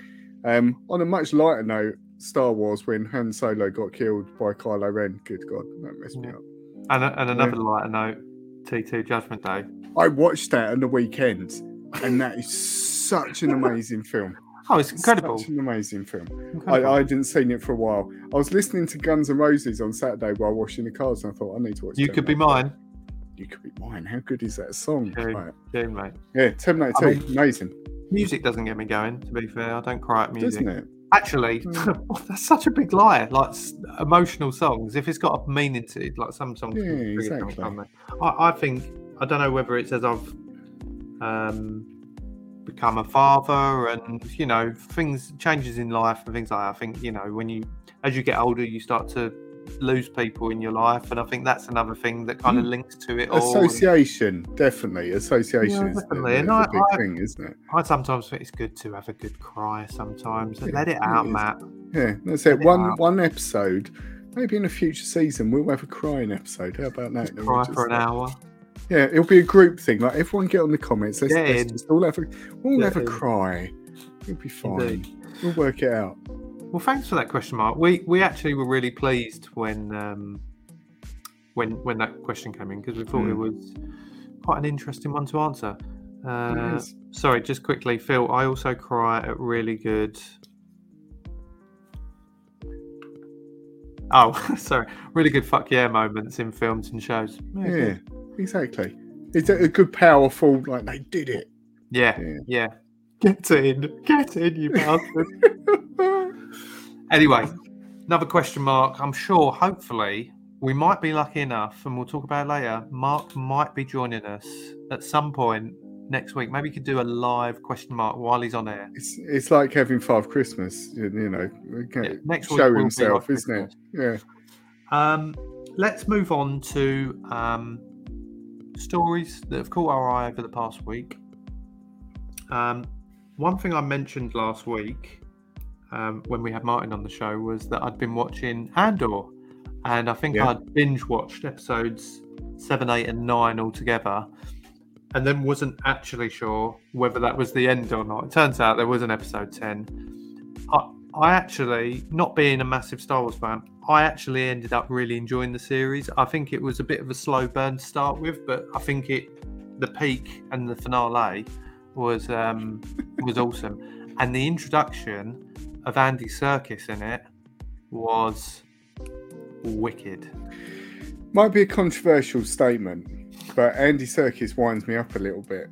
Speaker 2: Um, on a much lighter note, Star Wars when Han Solo got killed by Kylo Ren. Good God, that messed me up.
Speaker 1: And, and another lighter note, T2 Judgment Day.
Speaker 2: I watched that on the weekend, and that is such an amazing film. [laughs]
Speaker 1: Oh, it's incredible.
Speaker 2: Such an amazing film. I. I hadn't seen it for a while. I was listening to Guns N' Roses on Saturday while washing the cars, and I thought I need to watch.
Speaker 1: you could be mine.
Speaker 2: You could be mine. How good is that song?
Speaker 1: Okay.
Speaker 2: Right.
Speaker 1: Yeah, mate.
Speaker 2: Yeah, Terminator
Speaker 1: I
Speaker 2: 2, amazing,
Speaker 1: Music doesn't get me going, to be fair. I don't cry at music.
Speaker 2: doesn't it?
Speaker 1: Actually,
Speaker 2: Mm. [laughs]
Speaker 1: that's such a big lie. Like emotional songs, if it's got a meaning to it, like some songs.
Speaker 2: Yeah,
Speaker 1: trigger
Speaker 2: exactly.
Speaker 1: I, I think I don't know whether it's as I've um, become a father, and you know, things changes in life and things like that. I think you know when you as you get older, you start to lose people in your life, and I think that's another thing that kind of
Speaker 2: Mm.
Speaker 1: links to it all.
Speaker 2: Association, definitely. Association
Speaker 1: Yeah,
Speaker 2: is
Speaker 1: definitely. And
Speaker 2: the
Speaker 1: I-
Speaker 2: big
Speaker 1: I-
Speaker 2: thing, isn't it?
Speaker 1: I sometimes think it's good to have a good cry. Sometimes
Speaker 2: Yeah,
Speaker 1: let it
Speaker 2: it
Speaker 1: out,
Speaker 2: is.
Speaker 1: Matt.
Speaker 2: Yeah, that's it.
Speaker 1: Yeah.
Speaker 2: One one episode. Maybe in a future season we'll have a crying episode. How about that? We'll
Speaker 1: Cry for an hour.
Speaker 2: Yeah, it'll be a group thing. Like everyone get on the comments. Let's, let's just all have a we'll have a cry. It'll be fine.
Speaker 1: Indeed.
Speaker 2: We'll work it out.
Speaker 1: Well, thanks for that question, Mark. We we actually were really pleased when um, when when that question came in because we thought it
Speaker 2: Mm.
Speaker 1: was quite an interesting one to answer. Uh, sorry, just quickly, Phil. I also cry at really good. Oh, [laughs] sorry, really good fuck yeah moments in films and shows.
Speaker 2: Yeah,
Speaker 1: good.
Speaker 2: exactly. It's a, a good, powerful. Like they did it.
Speaker 1: yeah,
Speaker 2: Yeah.
Speaker 1: yeah. Get in, get in, you bastard. [laughs] Anyway, another question mark. I'm sure, hopefully, we might be lucky enough, and we'll talk about it later. Mark might be joining us at some point next week. Maybe we could do a live question mark while he's on air.
Speaker 2: It's it's like having Five Christmas. You, you know,
Speaker 1: Yeah, next
Speaker 2: show
Speaker 1: be
Speaker 2: himself, isn't it? Yeah.
Speaker 1: Um, let's move on to um, stories that have caught our eye over the past week. Um, one thing I mentioned last week um, when we had Martin on the show was that I'd been watching Andor, and I think
Speaker 2: Yeah.
Speaker 1: I'd binge watched episodes seven, eight, and nine all together, and then wasn't actually sure whether that was the end or not. It turns out there was an episode ten. I, I actually, not being a massive Star Wars fan, I actually ended up really enjoying the series. I think it was a bit of a slow burn to start with, but I think it, the peak and the finale, was um, was [laughs] awesome, and the introduction of Andy Serkis in it was wicked.
Speaker 2: Might be a controversial statement, but Andy Serkis winds me up a little bit,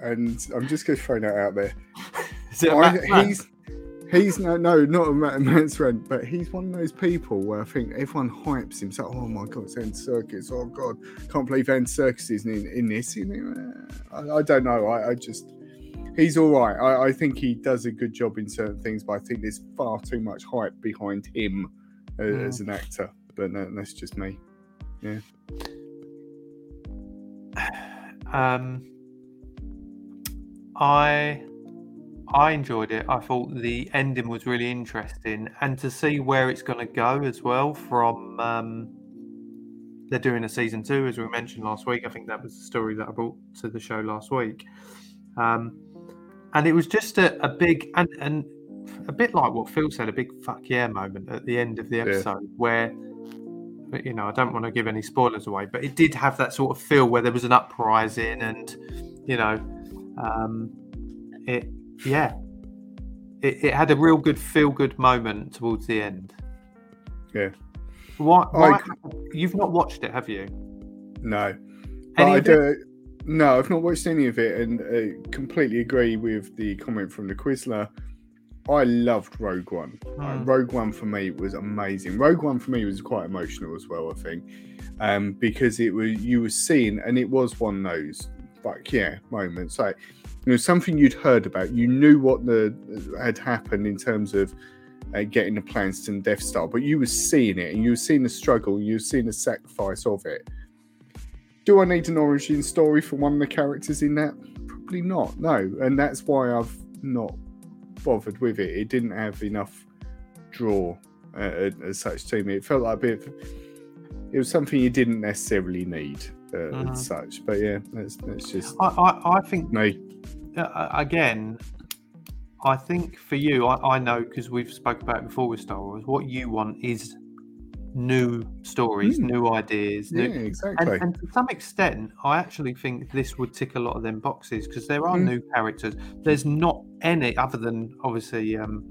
Speaker 2: and I'm just going to throw that out there. [laughs]
Speaker 1: Is it a
Speaker 2: I, he's He's no, no, not a ma- man's friend, but he's one of those people where I think everyone hypes him. So, oh my god, it's Andy Serkis. Oh god, can't believe Andy Serkis isn't in, in this. You know, I, I don't know. I, I just, he's all right. I, I think he does a good job in certain things, but I think there's far too much hype behind him uh,
Speaker 1: Mm.
Speaker 2: as an actor. But no, that's just me. Yeah. [sighs]
Speaker 1: Um, I I enjoyed it. I thought the ending was really interesting, and to see where it's going to go as well. From um, they're doing a season two, as we mentioned last week. I think that was the story that I brought to the show last week, um, and it was just a, a big and and a bit like what Phil said, a big fuck yeah moment at the end of the episode where you know, I don't want to give any spoilers away, but it did have that sort of feel where there was an uprising, and you know, um, it, yeah, it, it had a real good feel good moment towards the end.
Speaker 2: Yeah.
Speaker 1: Why?
Speaker 2: I
Speaker 1: why you've not watched it, have you?
Speaker 2: No,
Speaker 1: Any
Speaker 2: I do. No, I've not watched any of it, and uh, completely agree with the comment from the Quizler. I loved Rogue One. Uh,
Speaker 1: Mm.
Speaker 2: Rogue One for me was amazing. Rogue One for me was quite emotional as well. I think um, because it was you were seeing, and it was one of those like yeah moments. Like you know something you'd heard about. You knew what the had happened in terms of uh, getting the plans to the Death Star, but you were seeing it, and you were seeing the struggle, you were seeing the sacrifice of it. Do I need an origin story for one of the characters in that? Probably not. No, and that's why I've not bothered with it. It didn't have enough draw uh, as such to me. It felt like a bit. Of, it was something you didn't necessarily need uh, as such. But yeah, that's that's just
Speaker 1: I, I, I think
Speaker 2: me.
Speaker 1: uh, again, I think for you, I, I know because we've spoke about it before with Star Wars. What you want is new stories,
Speaker 2: Mm.
Speaker 1: new ideas, new, and,
Speaker 2: exactly.
Speaker 1: and to some extent, I actually think this would tick a lot of them boxes because there are
Speaker 2: Mm.
Speaker 1: new characters. There's not any other than obviously, um,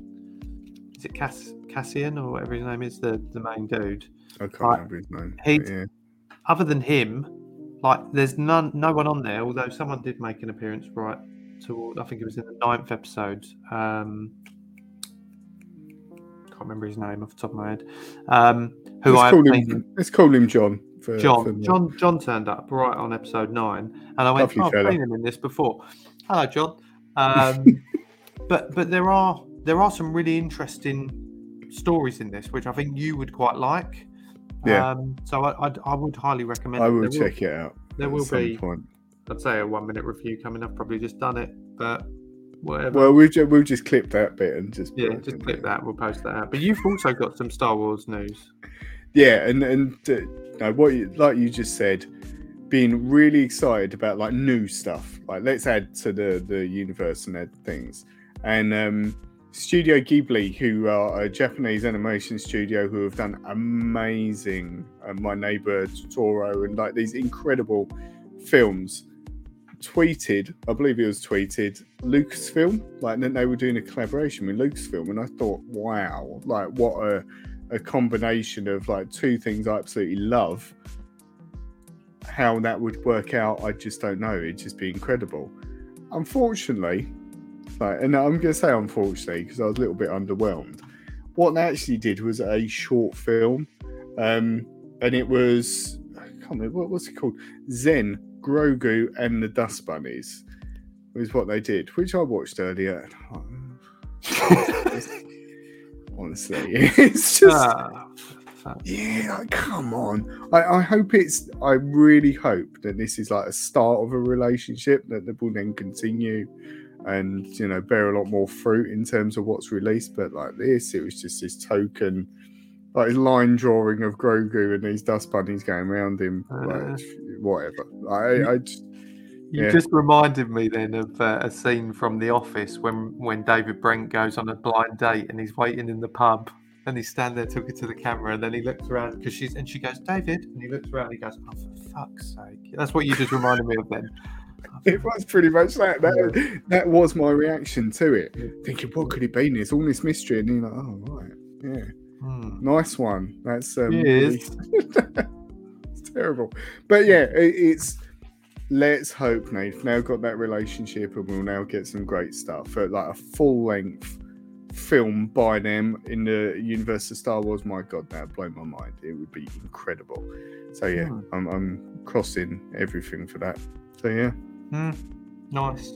Speaker 1: is it Cass, Cassian or whatever his name is, the the main dude.
Speaker 2: I can't
Speaker 1: right.
Speaker 2: remember his name.
Speaker 1: He-
Speaker 2: yeah.
Speaker 1: Other than him, like there's none, no one on there. Although someone did make an appearance right toward, I think it was in the ninth episode. Um, can't remember his name off the top of my head. Um, who
Speaker 2: let's,
Speaker 1: I
Speaker 2: call him, let's call him John. For, for
Speaker 1: John.
Speaker 2: the-
Speaker 1: John John turned up right on episode nine, and I went, "Oh, I've seen him in this before." Hello, John. Um, [laughs] but but there are there are some really interesting stories in this, which I think you would quite like.
Speaker 2: Yeah.
Speaker 1: Um, so I, I'd, I would highly recommend.
Speaker 2: I will
Speaker 1: There
Speaker 2: check it out.
Speaker 1: there will be-
Speaker 2: Point.
Speaker 1: I'd say a one minute review coming. I've probably just done it, but whatever.
Speaker 2: Well, we'll just, we'll just clip that bit and just
Speaker 1: yeah, just clip that. We'll post that out. But you've also got some Star Wars news.
Speaker 2: Yeah, and and uh, no, what you, like you just said, being really excited about like new stuff. Like let's add to the the universe and add things. And um, Studio Ghibli, who are a Japanese animation studio who have done amazing, uh, My Neighbor Totoro, and like these incredible films. Tweeted, I believe it was tweeted, Lucasfilm, like they were doing a collaboration with Lucasfilm, and I thought, wow, like what a a combination of like two things I absolutely love. How that would work out, I just don't know. It'd just be incredible. Unfortunately, like, and I'm going to say unfortunately because I was a little bit underwhelmed. What they actually did was a short film, um, and it was I can't remember what was it called? Zen, Grogu, and the Dust Bunnies was what they did, which I watched earlier. [laughs] Honestly, [laughs] it's just
Speaker 1: Ah,
Speaker 2: yeah, come on. I, I hope it's. I really hope that this is like a start of a relationship that will then continue, and you know bear a lot more fruit in terms of what's released. But like this, it was just this token, like line drawing of Grogu and these dust bunnies going around him.
Speaker 1: Uh.
Speaker 2: like, whatever. I, I just,
Speaker 1: You
Speaker 2: Yeah.
Speaker 1: just reminded me then of uh, a scene from The Office when when David Brent goes on a blind date and he's waiting in the pub and he's standing there talking to the camera and then he looks around because she's and she goes David and he looks around and he goes oh for fuck's sake that's what you just reminded me of then. [laughs]
Speaker 2: it was pretty much that. That, that was my reaction to it. Thinking, what could it be? And There's all this mystery, and you're like, oh right, yeah.
Speaker 1: Hmm.
Speaker 2: Nice one. That's um,
Speaker 1: Yes. [laughs]
Speaker 2: it's terrible, but yeah, it, it's. Let's hope they've now got that relationship, and we'll now get some great stuff. Uh, like a full length film by them in the universe of Star Wars, my God, that would blow my mind. It would be incredible. So yeah,
Speaker 1: Hmm.
Speaker 2: I'm, I'm crossing everything for that. So yeah,
Speaker 1: Hmm, nice.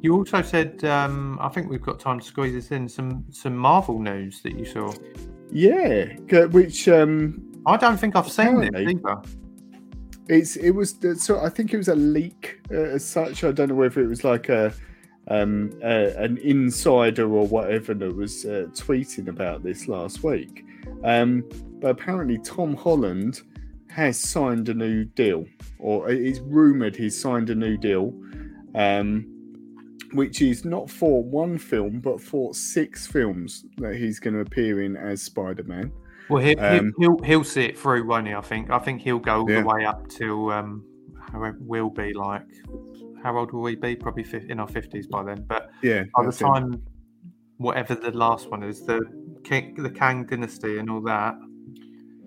Speaker 1: You also said, um, I think we've got time to squeeze this in some some Marvel news that you saw.
Speaker 2: Yeah, which um,
Speaker 1: I don't think I've seen
Speaker 2: Apparently.
Speaker 1: either.
Speaker 2: it's it was so I think it was a leak uh, as such. I don't know whether it was like a um uh, an insider or whatever that was uh, tweeting about this last week. Um, but apparently Tom Holland has signed a new deal, or it's rumored he's signed a new deal, um, which is not for one film but for six films that he's going to appear in as Spider-Man.
Speaker 1: Well, he,
Speaker 2: Um,
Speaker 1: he, he'll he'll see it through, won't he? I think. I think he'll go all
Speaker 2: Yeah.
Speaker 1: the way up to um, however we'll be like. How old will we be? Probably in our fifties by then. But
Speaker 2: Yeah,
Speaker 1: by the
Speaker 2: it.
Speaker 1: time, whatever the last one is, the King, the Kang Dynasty and all that.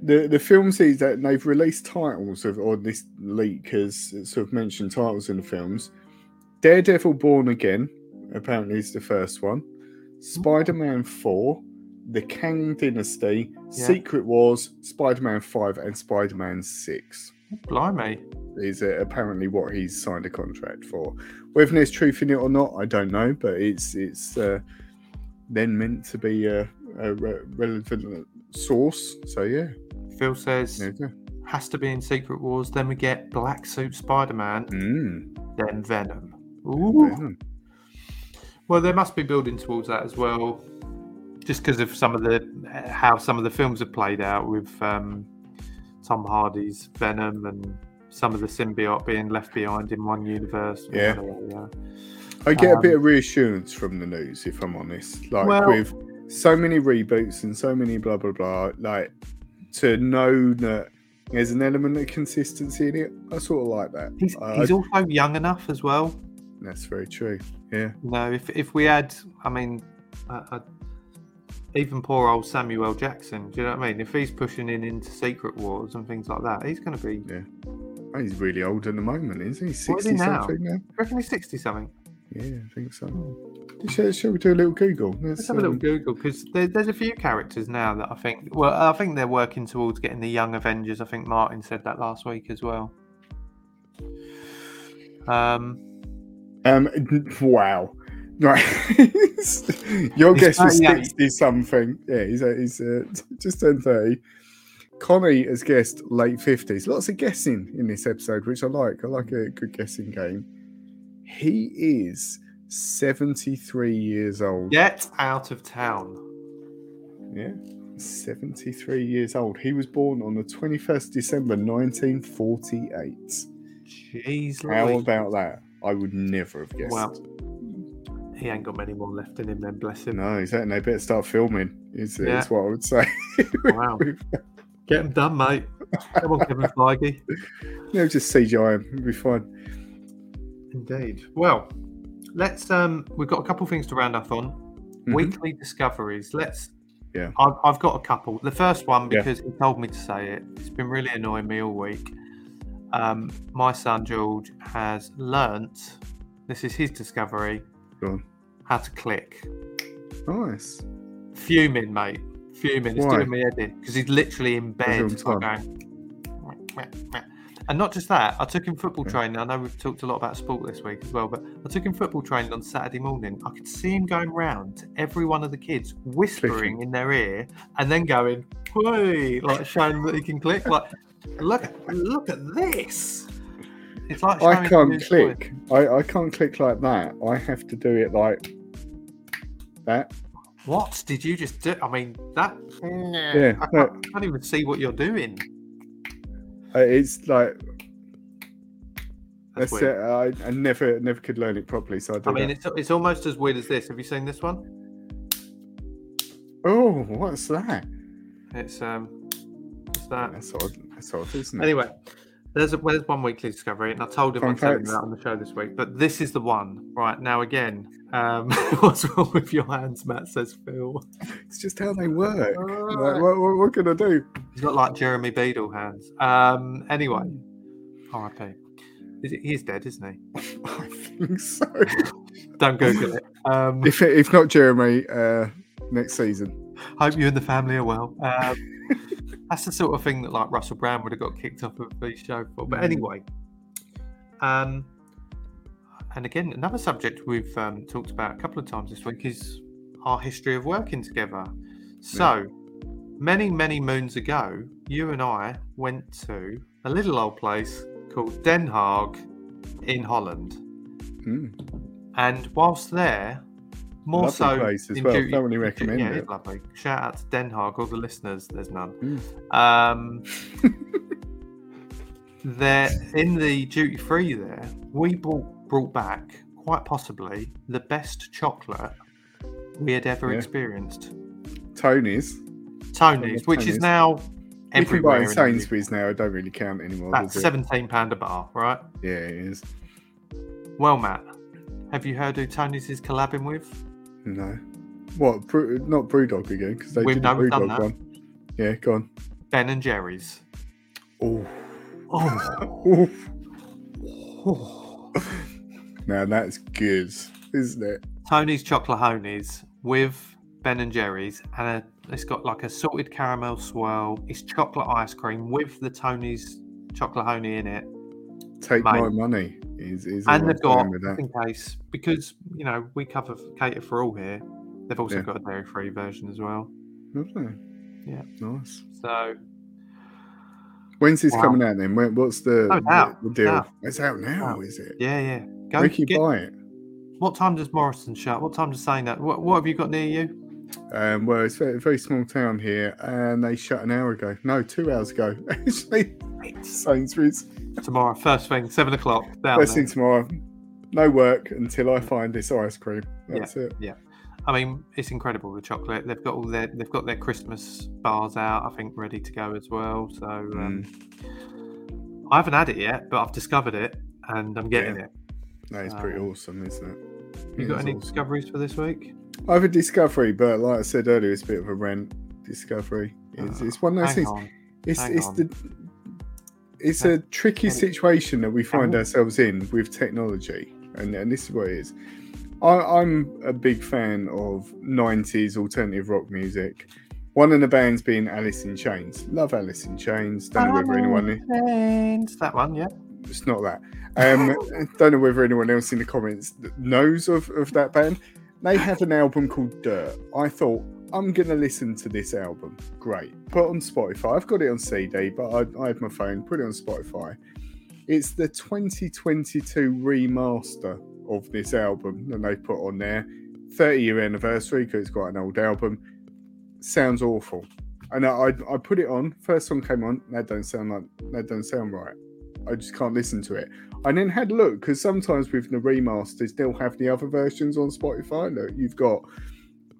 Speaker 2: the the film series that they've released titles of or this leak has sort of mentioned titles in the films daredevil born again apparently is the first one spider-man 4 the kang dynasty secret wars spider-man 5 and spider-man 6
Speaker 1: Blimey.
Speaker 2: is uh, apparently what he's signed a contract for whether there's truth in it or not i don't know but it's it's uh, then meant to be a, a re- relevant source so yeah
Speaker 1: Phil says has to be in Secret Wars. Then we get Black Suit Spider Man.
Speaker 2: Mm.
Speaker 1: Then Venom. Ooh. Well, they must be building towards that as well, just because of some of the how some of the films have played out with um, Tom Hardy's Venom and some of the symbiote being left behind in one universe.
Speaker 2: Yeah.
Speaker 1: whatever.
Speaker 2: I get a
Speaker 1: Um,
Speaker 2: bit of reassurance from the news, if I'm honest. Like
Speaker 1: Well-
Speaker 2: with so many reboots and so many blah blah blah, like to know that there's an element of consistency in it. I sort of like that.
Speaker 1: He's,
Speaker 2: I-
Speaker 1: he's also young enough as well.
Speaker 2: That's very true. Yeah,
Speaker 1: No, if if we had, I mean, uh, uh, even poor old Samuel Jackson. Do you know what I mean? If he's pushing in into Secret Wars and things like that, he's going to be.
Speaker 2: Yeah. Oh, he's really old at the moment, isn't he?
Speaker 1: Is he
Speaker 2: Sixty
Speaker 1: now?
Speaker 2: something now.
Speaker 1: You reckon he's sixty something?
Speaker 2: Yeah, I think so. Shall, shall we do a little Google?
Speaker 1: Let's have a little
Speaker 2: um,
Speaker 1: Google because there, there's a few characters now that I think. Well, I think they're working towards getting the young Avengers. I think Martin said that last week as well. Um,
Speaker 2: Um, wow. Right. [laughs] Your
Speaker 1: He's
Speaker 2: guess was
Speaker 1: 38.
Speaker 2: 60 something. Yeah, he's, uh, he's uh, [laughs] just turned 30. Connie has guessed late 50s. Lots of guessing in this episode, which I like. I like a good guessing game. He is 73 years old.
Speaker 1: get out of town.
Speaker 2: Yeah. 73 years old. He was born on the 21st December 1948.
Speaker 1: Jeez,
Speaker 2: How about that? I would never have guessed.
Speaker 1: Well, he ain't got many more left in him. Then bless him.
Speaker 2: No, exactly. They better start filming. Is,
Speaker 1: Yeah.
Speaker 2: is what I would say. [laughs]
Speaker 1: Wow. Get him done, mate. Come on, Kevin Feige. [laughs]
Speaker 2: no, just CGI him. It'll be fine.
Speaker 1: Indeed. Well, let's. Um, we've got a couple things to round up on.
Speaker 2: Mhm.
Speaker 1: Weekly discoveries. Let's.
Speaker 2: Yeah.
Speaker 1: I've, I've got a couple. The first one
Speaker 2: Yeah.
Speaker 1: because he told me to say it. It's been really annoying me all week. Um, my son George has learnt. This is his discovery. How to click.
Speaker 2: Nice.
Speaker 1: Fuming, mate. Fuming. It's
Speaker 2: Why?
Speaker 1: doing me in because he's literally in bed.
Speaker 2: Every
Speaker 1: like
Speaker 2: time.
Speaker 1: going, "Meh, meh, meh." And not just that, I took him football
Speaker 2: Yeah.
Speaker 1: training. I know we've talked a lot about sport this week as well, but I took him football training on Saturday morning. I could see him going round to every one of the kids, whispering
Speaker 2: Clicking.
Speaker 1: in their ear, and then going, "Hey!" like showing that he can click. Like, look, look at this. It's like
Speaker 2: I can't click. I, I can't click like that. I have to do it like that.
Speaker 1: What did you just do? I mean, that.
Speaker 2: Yeah,
Speaker 1: I can't, can't even see what you're doing.
Speaker 2: Uh, It's like
Speaker 1: That's
Speaker 2: that's
Speaker 1: weird.
Speaker 2: it. I, I never never could learn it properly, so I do
Speaker 1: I mean, it's it's almost as weird as this. Have you seen this one?
Speaker 2: Oh, what's that?
Speaker 1: It's um, it's that.
Speaker 2: That's odd. That's odd, isn't it?
Speaker 1: Anyway, there's a well, there's one weekly discovery, and I told him
Speaker 2: Fun
Speaker 1: I'd tell him
Speaker 2: facts.
Speaker 1: that on the show this week. But this is the one. Right now, again, um, [laughs] what's wrong with your hands, Matt? Says Phil.
Speaker 2: It's just how they work. Like, what, what, what can I do?
Speaker 1: He's got like Jeremy Beadle hands. Um, anyway, R.I.P. Is it, he's dead, isn't he? [laughs]
Speaker 2: I think so.
Speaker 1: Don't Google it. [laughs] Um,
Speaker 2: if if not Jeremy, uh, next season.
Speaker 1: Hope you and the family are well. Um, that's the sort of thing that like Russell Brand would have got kicked off of the show for. But
Speaker 2: Mm.
Speaker 1: anyway, um, and again, another subject we've um, talked about a couple of times this week is our history of working together. So many, many moons ago, you and I went to a little old place called Den Haag in Holland.
Speaker 2: Mm.
Speaker 1: And whilst there, more
Speaker 2: Lovely
Speaker 1: so
Speaker 2: place as well.
Speaker 1: duty-
Speaker 2: Thoroughly recommend
Speaker 1: yeah,
Speaker 2: it.
Speaker 1: it's lovely. Shout out to Den Haag, all the listeners. There's none.
Speaker 2: Mm.
Speaker 1: Um, [laughs] there in the duty free there, we brought, brought back quite possibly the best chocolate we had ever
Speaker 2: Yeah.
Speaker 1: experienced.
Speaker 2: Tony's.
Speaker 1: Tony's, which is
Speaker 2: Tony's.
Speaker 1: now
Speaker 2: You can buy
Speaker 1: everywhere.
Speaker 2: in
Speaker 1: in
Speaker 2: Sainsbury's now. I don't really count anymore. It?
Speaker 1: seventeen pound a bar, right?
Speaker 2: Yeah, it is.
Speaker 1: Well, Matt, have you heard who Tony's is collabing with?
Speaker 2: No. What? Brew, not Brewdog again? Because they
Speaker 1: We've
Speaker 2: did the
Speaker 1: done
Speaker 2: Brewdog
Speaker 1: that.
Speaker 2: one. Yeah, go on.
Speaker 1: Ben and Jerry's.
Speaker 2: Oh. [laughs]
Speaker 1: Oh,
Speaker 2: now that's good, isn't it?
Speaker 1: Tony's Chocolonely's with Ben and Jerry's, and a, it's got like a salted caramel swirl. It's chocolate ice cream with the Tony's Chocolonely in it,
Speaker 2: Take my money. Is, is
Speaker 1: and they've got
Speaker 2: saying with that.
Speaker 1: in case because you know we cover cater for all here. They've also
Speaker 2: Yeah.
Speaker 1: got a dairy free version as well.
Speaker 2: Lovely.
Speaker 1: Yeah.
Speaker 2: Nice.
Speaker 1: So
Speaker 2: When's this
Speaker 1: Wow.
Speaker 2: coming out then? When, what's the,
Speaker 1: Oh,
Speaker 2: the, deal? It's out now,
Speaker 1: Out.
Speaker 2: is it?
Speaker 1: yeah, yeah. Go
Speaker 2: Where can you
Speaker 1: get,
Speaker 2: buy it?
Speaker 1: what time does Morrison shut? What time does saying that? What, what have you got near you?
Speaker 2: Um, well, it's a very, very small town here, and they shut an hour ago. No, two hours ago. [laughs] Actually, Sainsbury's.
Speaker 1: Tomorrow, first thing, seven o'clock. Down
Speaker 2: First
Speaker 1: there.
Speaker 2: thing tomorrow. No work until I find this ice cream. That's it. Yeah.
Speaker 1: I mean, it's incredible the chocolate. They've got all their they've got their Christmas bars out, I think, ready to go as well. So um,
Speaker 2: Mm.
Speaker 1: I haven't had it yet, but I've discovered it and I'm getting
Speaker 2: Yeah.
Speaker 1: it.
Speaker 2: That is pretty
Speaker 1: Um,
Speaker 2: awesome, isn't it?
Speaker 1: You
Speaker 2: It
Speaker 1: got any
Speaker 2: awesome.
Speaker 1: discoveries for this week?
Speaker 2: I have a discovery, but like I said earlier, it's a bit of a rent discovery. It's,
Speaker 1: Oh,
Speaker 2: it's one of those things.
Speaker 1: on.
Speaker 2: It's
Speaker 1: hang
Speaker 2: it's
Speaker 1: on.
Speaker 2: the it's a tricky situation that we find ourselves in with technology, and, and this is what it is. I, I'm a big fan of '90s alternative rock music. One of the bands being Alice in Chains. Love Alice in Chains. Don't know whether anyone
Speaker 1: Chains. That one, yeah.
Speaker 2: it's not that. Um, [laughs] don't know whether anyone else in the comments knows of, of that band. They have an album called Dirt. I thought I'm gonna listen to this album. Great. Put on Spotify. I've got it on CD, but I, I my phone. Put it on Spotify. It's the 2022 remaster of this album that they put on there. 30 year anniversary because it's quite an old album. Sounds awful. And I, I I put it on. First song came on. That don't sound like that don't sound right. I just can't listen to it. I then had a look because sometimes with the remasters, they'll have the other versions on Spotify. Look, you've got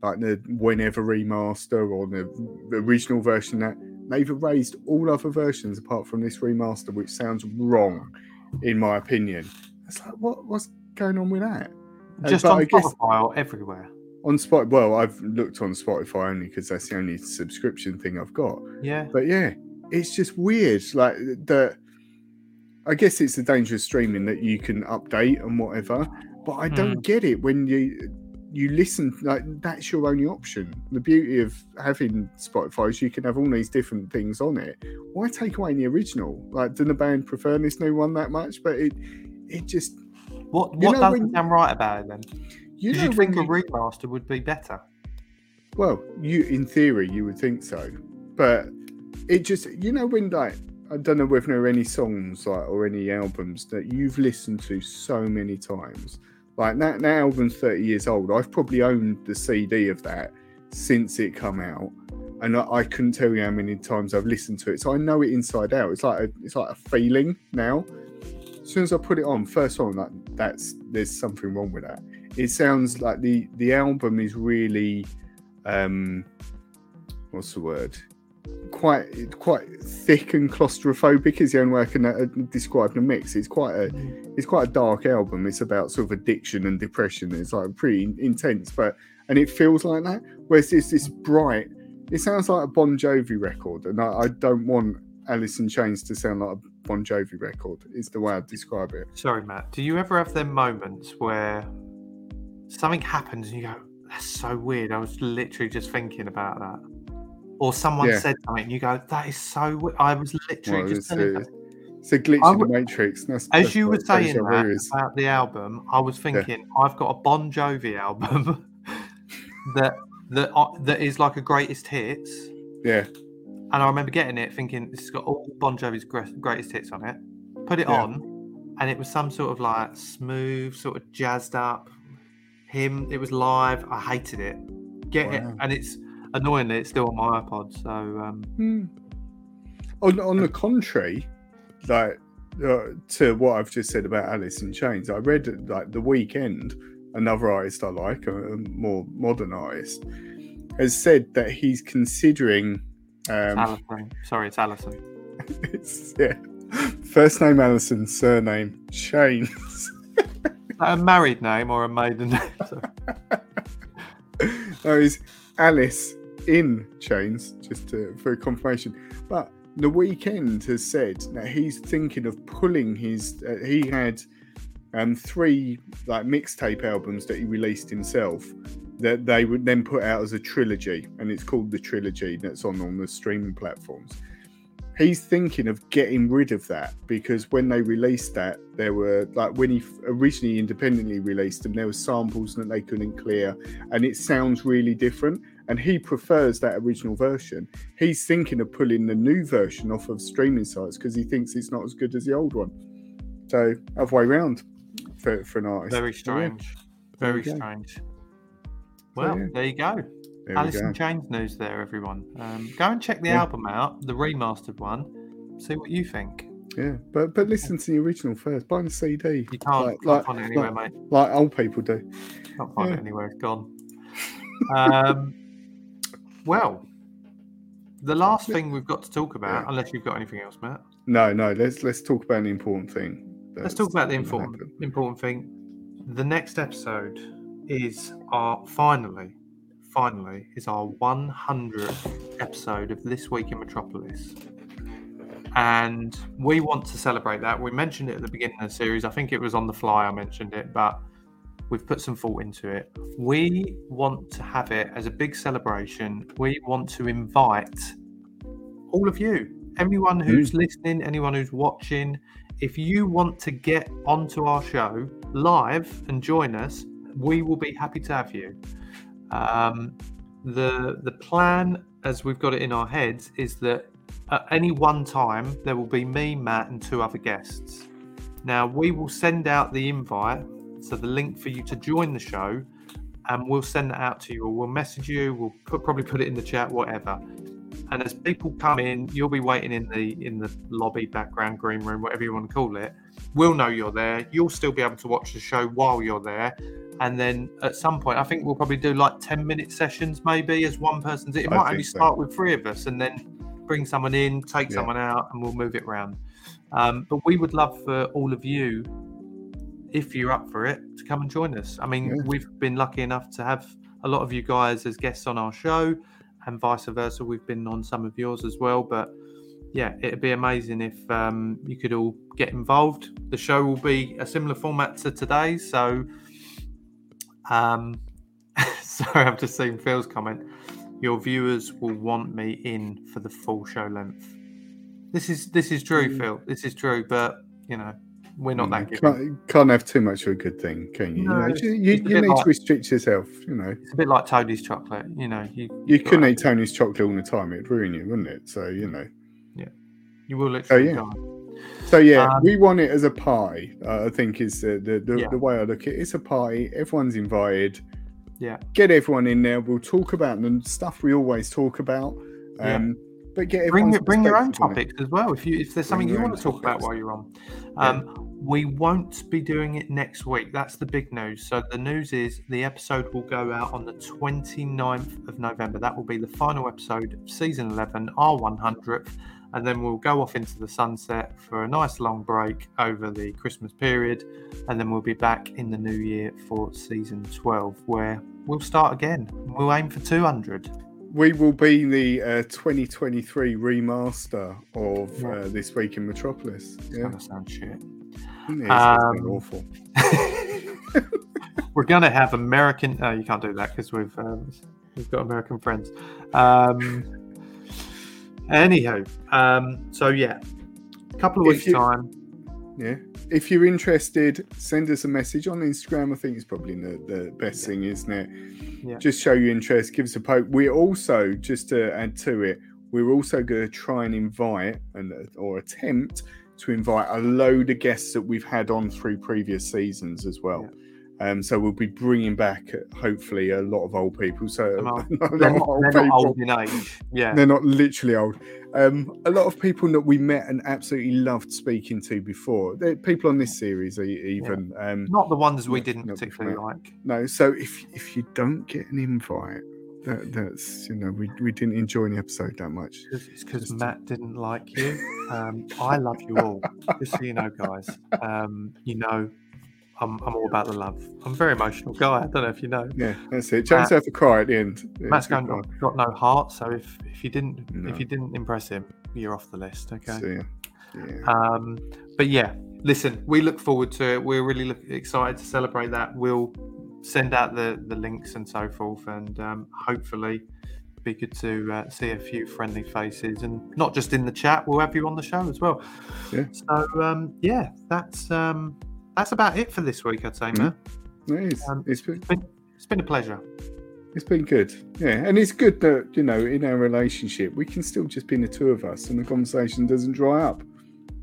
Speaker 2: like the whenever remaster or the, the original version that they've erased all other versions apart from this remaster, which sounds wrong, in my opinion. It's like what what's going on with that?
Speaker 1: Just on
Speaker 2: I
Speaker 1: Spotify or everywhere.
Speaker 2: On Spot, well, I've looked on Spotify only because that's the only subscription thing I've got.
Speaker 1: Yeah.
Speaker 2: But yeah, it's just weird. Like the, I guess it's the danger of streaming that you can update and whatever. But I don't
Speaker 1: Hmm.
Speaker 2: get it when you you listen. Like that's your only option. The beauty of having Spotify is you can have all these different things on it. Why take away the original? Like, didn't the band prefer this new one that much? But it it just
Speaker 1: What
Speaker 2: You
Speaker 1: what
Speaker 2: know when-
Speaker 1: sound right about it then?
Speaker 2: you know when
Speaker 1: think a remaster would be better.
Speaker 2: Well, you in theory you would think so, but it just you know when like I don't know whether there are any songs like or any albums that you've listened to so many times. Like that, that album's thirty years old. I've probably owned the CD of that since it come out, and I, I couldn't tell you how many times I've listened to it. So I know it inside out. It's like a, it's like a feeling now. As soon as I put it on, first song, like that's there's something wrong with that. It sounds like the the album is really um what's the word quite quite thick and claustrophobic is the only way i can uh, describe the mix it's quite a it's quite a dark album it's about sort of addiction and depression it's like pretty intense but and it feels like that whereas it's this bright it sounds like a bon jovi record and i, I don't want alice in chains to sound like a bon jovi record is the way i describe it
Speaker 1: Sorry, Matt. Do you ever have them moments where something happens and you go, That's so weird. I was literally just thinking about that. Or someone
Speaker 2: Yeah.
Speaker 1: said something, you go, "That is so." Weird. I was literally
Speaker 2: Well,
Speaker 1: just
Speaker 2: it's, a, it's a glitch in the matrix. That's,
Speaker 1: As
Speaker 2: that's
Speaker 1: you were saying that about the album, I was thinking I've got a Bon Jovi album [laughs] that that uh, that is like a greatest hits,
Speaker 2: Yeah,
Speaker 1: and I remember getting it thinking this has got all Bon Jovi's greatest hits on it. Put it
Speaker 2: Yeah.
Speaker 1: on, and it was some sort of like smooth, sort of jazzed up him. It was live. I hated it. Get it, and it's annoyingly it's still on my iPod. So um,
Speaker 2: Hmm. On on the contrary, like uh, to what I've just said about Alice in Chains, I read like the Weeknd, another artist I like, a, a more modern artist, has said that he's considering.
Speaker 1: it's
Speaker 2: Um,
Speaker 1: Alison. Sorry, it's Alison. [laughs]
Speaker 2: it's, yeah, first name Alison, surname Chains.
Speaker 1: A married name or a maiden name? Sorry. [laughs]
Speaker 2: no, he's Alice in Chains, just to, for confirmation. But the Weeknd has said that he's thinking of pulling his. Uh, he had um, three like mixtape albums that he released himself that they would then put out as a trilogy, and it's called the trilogy. That's on on the streaming platforms. He's thinking of getting rid of that because when they released that, there were like when he originally independently released them, there were samples that they couldn't clear, and it sounds really different. And he prefers that original version. He's thinking of pulling the new version off of streaming sites because he thinks it's not as good as the old one. So other way round for, for an artist.
Speaker 1: Very
Speaker 2: So, yeah,
Speaker 1: strange.
Speaker 2: There
Speaker 1: Very strange. Well,
Speaker 2: yeah.
Speaker 1: there you go.
Speaker 2: there
Speaker 1: Alison
Speaker 2: go.
Speaker 1: Chains news there, everyone. Um, go and check the
Speaker 2: Yeah.
Speaker 1: album out, the remastered one. See what you think.
Speaker 2: Yeah, but but listen to the original first. Buy the CD.
Speaker 1: You can't,
Speaker 2: Like-
Speaker 1: can't
Speaker 2: like-
Speaker 1: find it anywhere,
Speaker 2: like-
Speaker 1: mate.
Speaker 2: like old people do.
Speaker 1: Can't find
Speaker 2: yeah.
Speaker 1: it anywhere. It's gone. [laughs] Um, well, the last thing we've got to talk about,
Speaker 2: Yeah.
Speaker 1: unless you've got anything else, Matt.
Speaker 2: No, no. Let's let's talk about the important thing.
Speaker 1: Let's talk about the important important thing. The next episode is our finally, finally is our 100th episode of this week in Metropolis, and we want to celebrate that. We mentioned it at the beginning of the series. I think it was on the fly. I mentioned it, but we've put some thought into it. We want to have it as a big celebration. We want to invite all of you, everyone who's listening, anyone who's watching. If you want to get onto our show live and join us, we will be happy to have you. Um, the the plan, as we've got it in our heads, is that at any one time there will be me, Matt, and two other guests. Now we will send out the invite, so the link for you to join the show, and we'll send that out to you, or we'll message you. We'll put, probably put it in the chat, whatever. And as people come in, you'll be waiting in the in the lobby, background, green room, whatever you want to call it. We'll know you're there. You'll still be able to watch the show while you're there. And then at some point, I think we'll probably do like 10 minute sessions, maybe as one person's. It
Speaker 2: I
Speaker 1: might only
Speaker 2: so.
Speaker 1: start with three of us and then bring someone in, take
Speaker 2: Yeah.
Speaker 1: someone out, and we'll move it around. Um, but we would love for all of you, if you're up for it, to come and join us. I mean,
Speaker 2: Yeah.
Speaker 1: we've been lucky enough to have a lot of you guys as guests on our show, and vice versa. We've been on some of yours as well. But yeah, it'd be amazing if um, you could all get involved. The show will be a similar format to today's. So, um, [laughs] sorry, I've just seen Phil's comment. Your viewers will want me in for the full show length. This is this is true,
Speaker 2: Mm.
Speaker 1: Phil. This is true, but you know we're not that good.
Speaker 2: can't, can't have too much of a good thing, can you?
Speaker 1: No,
Speaker 2: you, know, you, you, you need
Speaker 1: like-
Speaker 2: to restrict yourself. You know,
Speaker 1: It's a bit like Tony's chocolate. You know, you
Speaker 2: you couldn't eat Tony's chocolate all the time; it'd ruin you, wouldn't it? So you know. Yeah.
Speaker 1: You will literally
Speaker 2: yeah.
Speaker 1: die.
Speaker 2: So yeah,
Speaker 1: Um,
Speaker 2: we want it as a party. Uh, I think is the the, the,
Speaker 1: Yeah.
Speaker 2: the way I look at it. It's a party. Everyone's invited.
Speaker 1: Yeah.
Speaker 2: Get everyone in there. We'll talk about the stuff we always talk about.
Speaker 1: Yeah.
Speaker 2: Um, But get
Speaker 1: bring your, bring your own topics as well. If you if there's something you want to talk about while you're on,
Speaker 2: Yeah.
Speaker 1: We won't be doing it next week. That's the big news. So the news is the episode will go out on the 29th of November. That will be the final episode of season 11, our 100th, and then we'll go off into the sunset for a nice long break over the Christmas period, and then we'll be back in the new year for season 12, where we'll start again. We'll aim for 200.
Speaker 2: We will be the uh, 2023 remaster of uh, this week in Metropolis. Yeah,
Speaker 1: gonna sound shit. Um,
Speaker 2: awful. [laughs]
Speaker 1: we're gonna have American. Oh, you can't do that because we've um, we've got American friends. Um, anyhow, um, so yeah, a couple of
Speaker 2: If
Speaker 1: weeks
Speaker 2: you-
Speaker 1: time.
Speaker 2: Yeah. If you're interested, send us a message on Instagram. I think it's probably the, the best thing, isn't it?
Speaker 1: Yeah.
Speaker 2: Just show your interest, give us a poke. We're also, just to add to it, we're also going to try and invite and or attempt to invite a load of guests that we've had on through previous seasons as well. Um, so we'll be bringing back, hopefully, a lot of old people. So
Speaker 1: Some old- [laughs]
Speaker 2: a
Speaker 1: They're not,
Speaker 2: old
Speaker 1: they're not old in age. Yeah,
Speaker 2: They're not literally old. Um, a lot of people that we met and absolutely loved speaking to before. They're people on this series, even. Um,
Speaker 1: not the ones we didn't particularly like.
Speaker 2: no, so if if you don't get an invite, that, that's you know we, we didn't enjoy the episode that much.
Speaker 1: It's because Matt didn't like you. Um, I love you all. Just so you know, guys. Um, you know, I'm, I'm all about the love. I'm a very emotional guy. I don't know if you know.
Speaker 2: Yeah, that's it. James have a cry at the end. Yeah,
Speaker 1: Matt's going, got, got no heart. So if, if you didn't
Speaker 2: No.
Speaker 1: if you didn't impress him, you're off the list. Okay.
Speaker 2: Yeah.
Speaker 1: Um, but yeah, listen, we look forward to it. We're really look, excited to celebrate that. We'll send out the, the links and so forth, and um, hopefully be good to uh, see a few friendly faces, and not just in the chat. We'll have you on the show as well.
Speaker 2: Yeah.
Speaker 1: So um, yeah, that's um, that's about it for this week. I'd say. Matt.
Speaker 2: It is.
Speaker 1: Um,
Speaker 2: it's been
Speaker 1: It's been, it's been a pleasure.
Speaker 2: it's been good. Yeah, and it's good that you know in our relationship we can still just be the two of us, and the conversation doesn't dry up.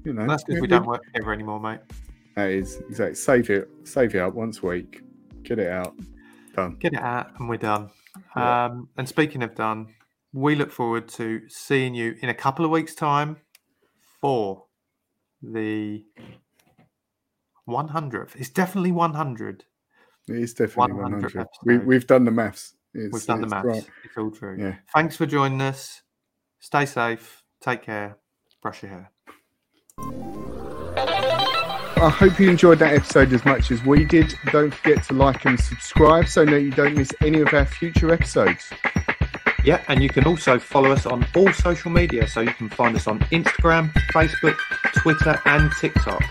Speaker 2: You know,
Speaker 1: That's because we
Speaker 2: We-
Speaker 1: don't work together anymore, mate.
Speaker 2: That is exactly. Save it. Save it up once a week. Get it out. Done.
Speaker 1: get it out and we're done.
Speaker 2: Yeah.
Speaker 1: Um, and speaking of done, we look forward to seeing you in a couple of weeks' time for the 100th. It's definitely 100.
Speaker 2: It is definitely
Speaker 1: 100
Speaker 2: 100. We, we've done the maths. It's,
Speaker 1: We've done the maths.
Speaker 2: right.
Speaker 1: It's all true.
Speaker 2: Yeah.
Speaker 1: Thanks for joining us. Stay safe. Take care. Brush your hair.
Speaker 2: I hope you enjoyed that episode as much as we did. Don't forget to like and subscribe so that you don't miss any of our future episodes.
Speaker 1: Yeah, and you can also follow us on all social media. So you can find us on Instagram, Facebook, Twitter, and TikTok.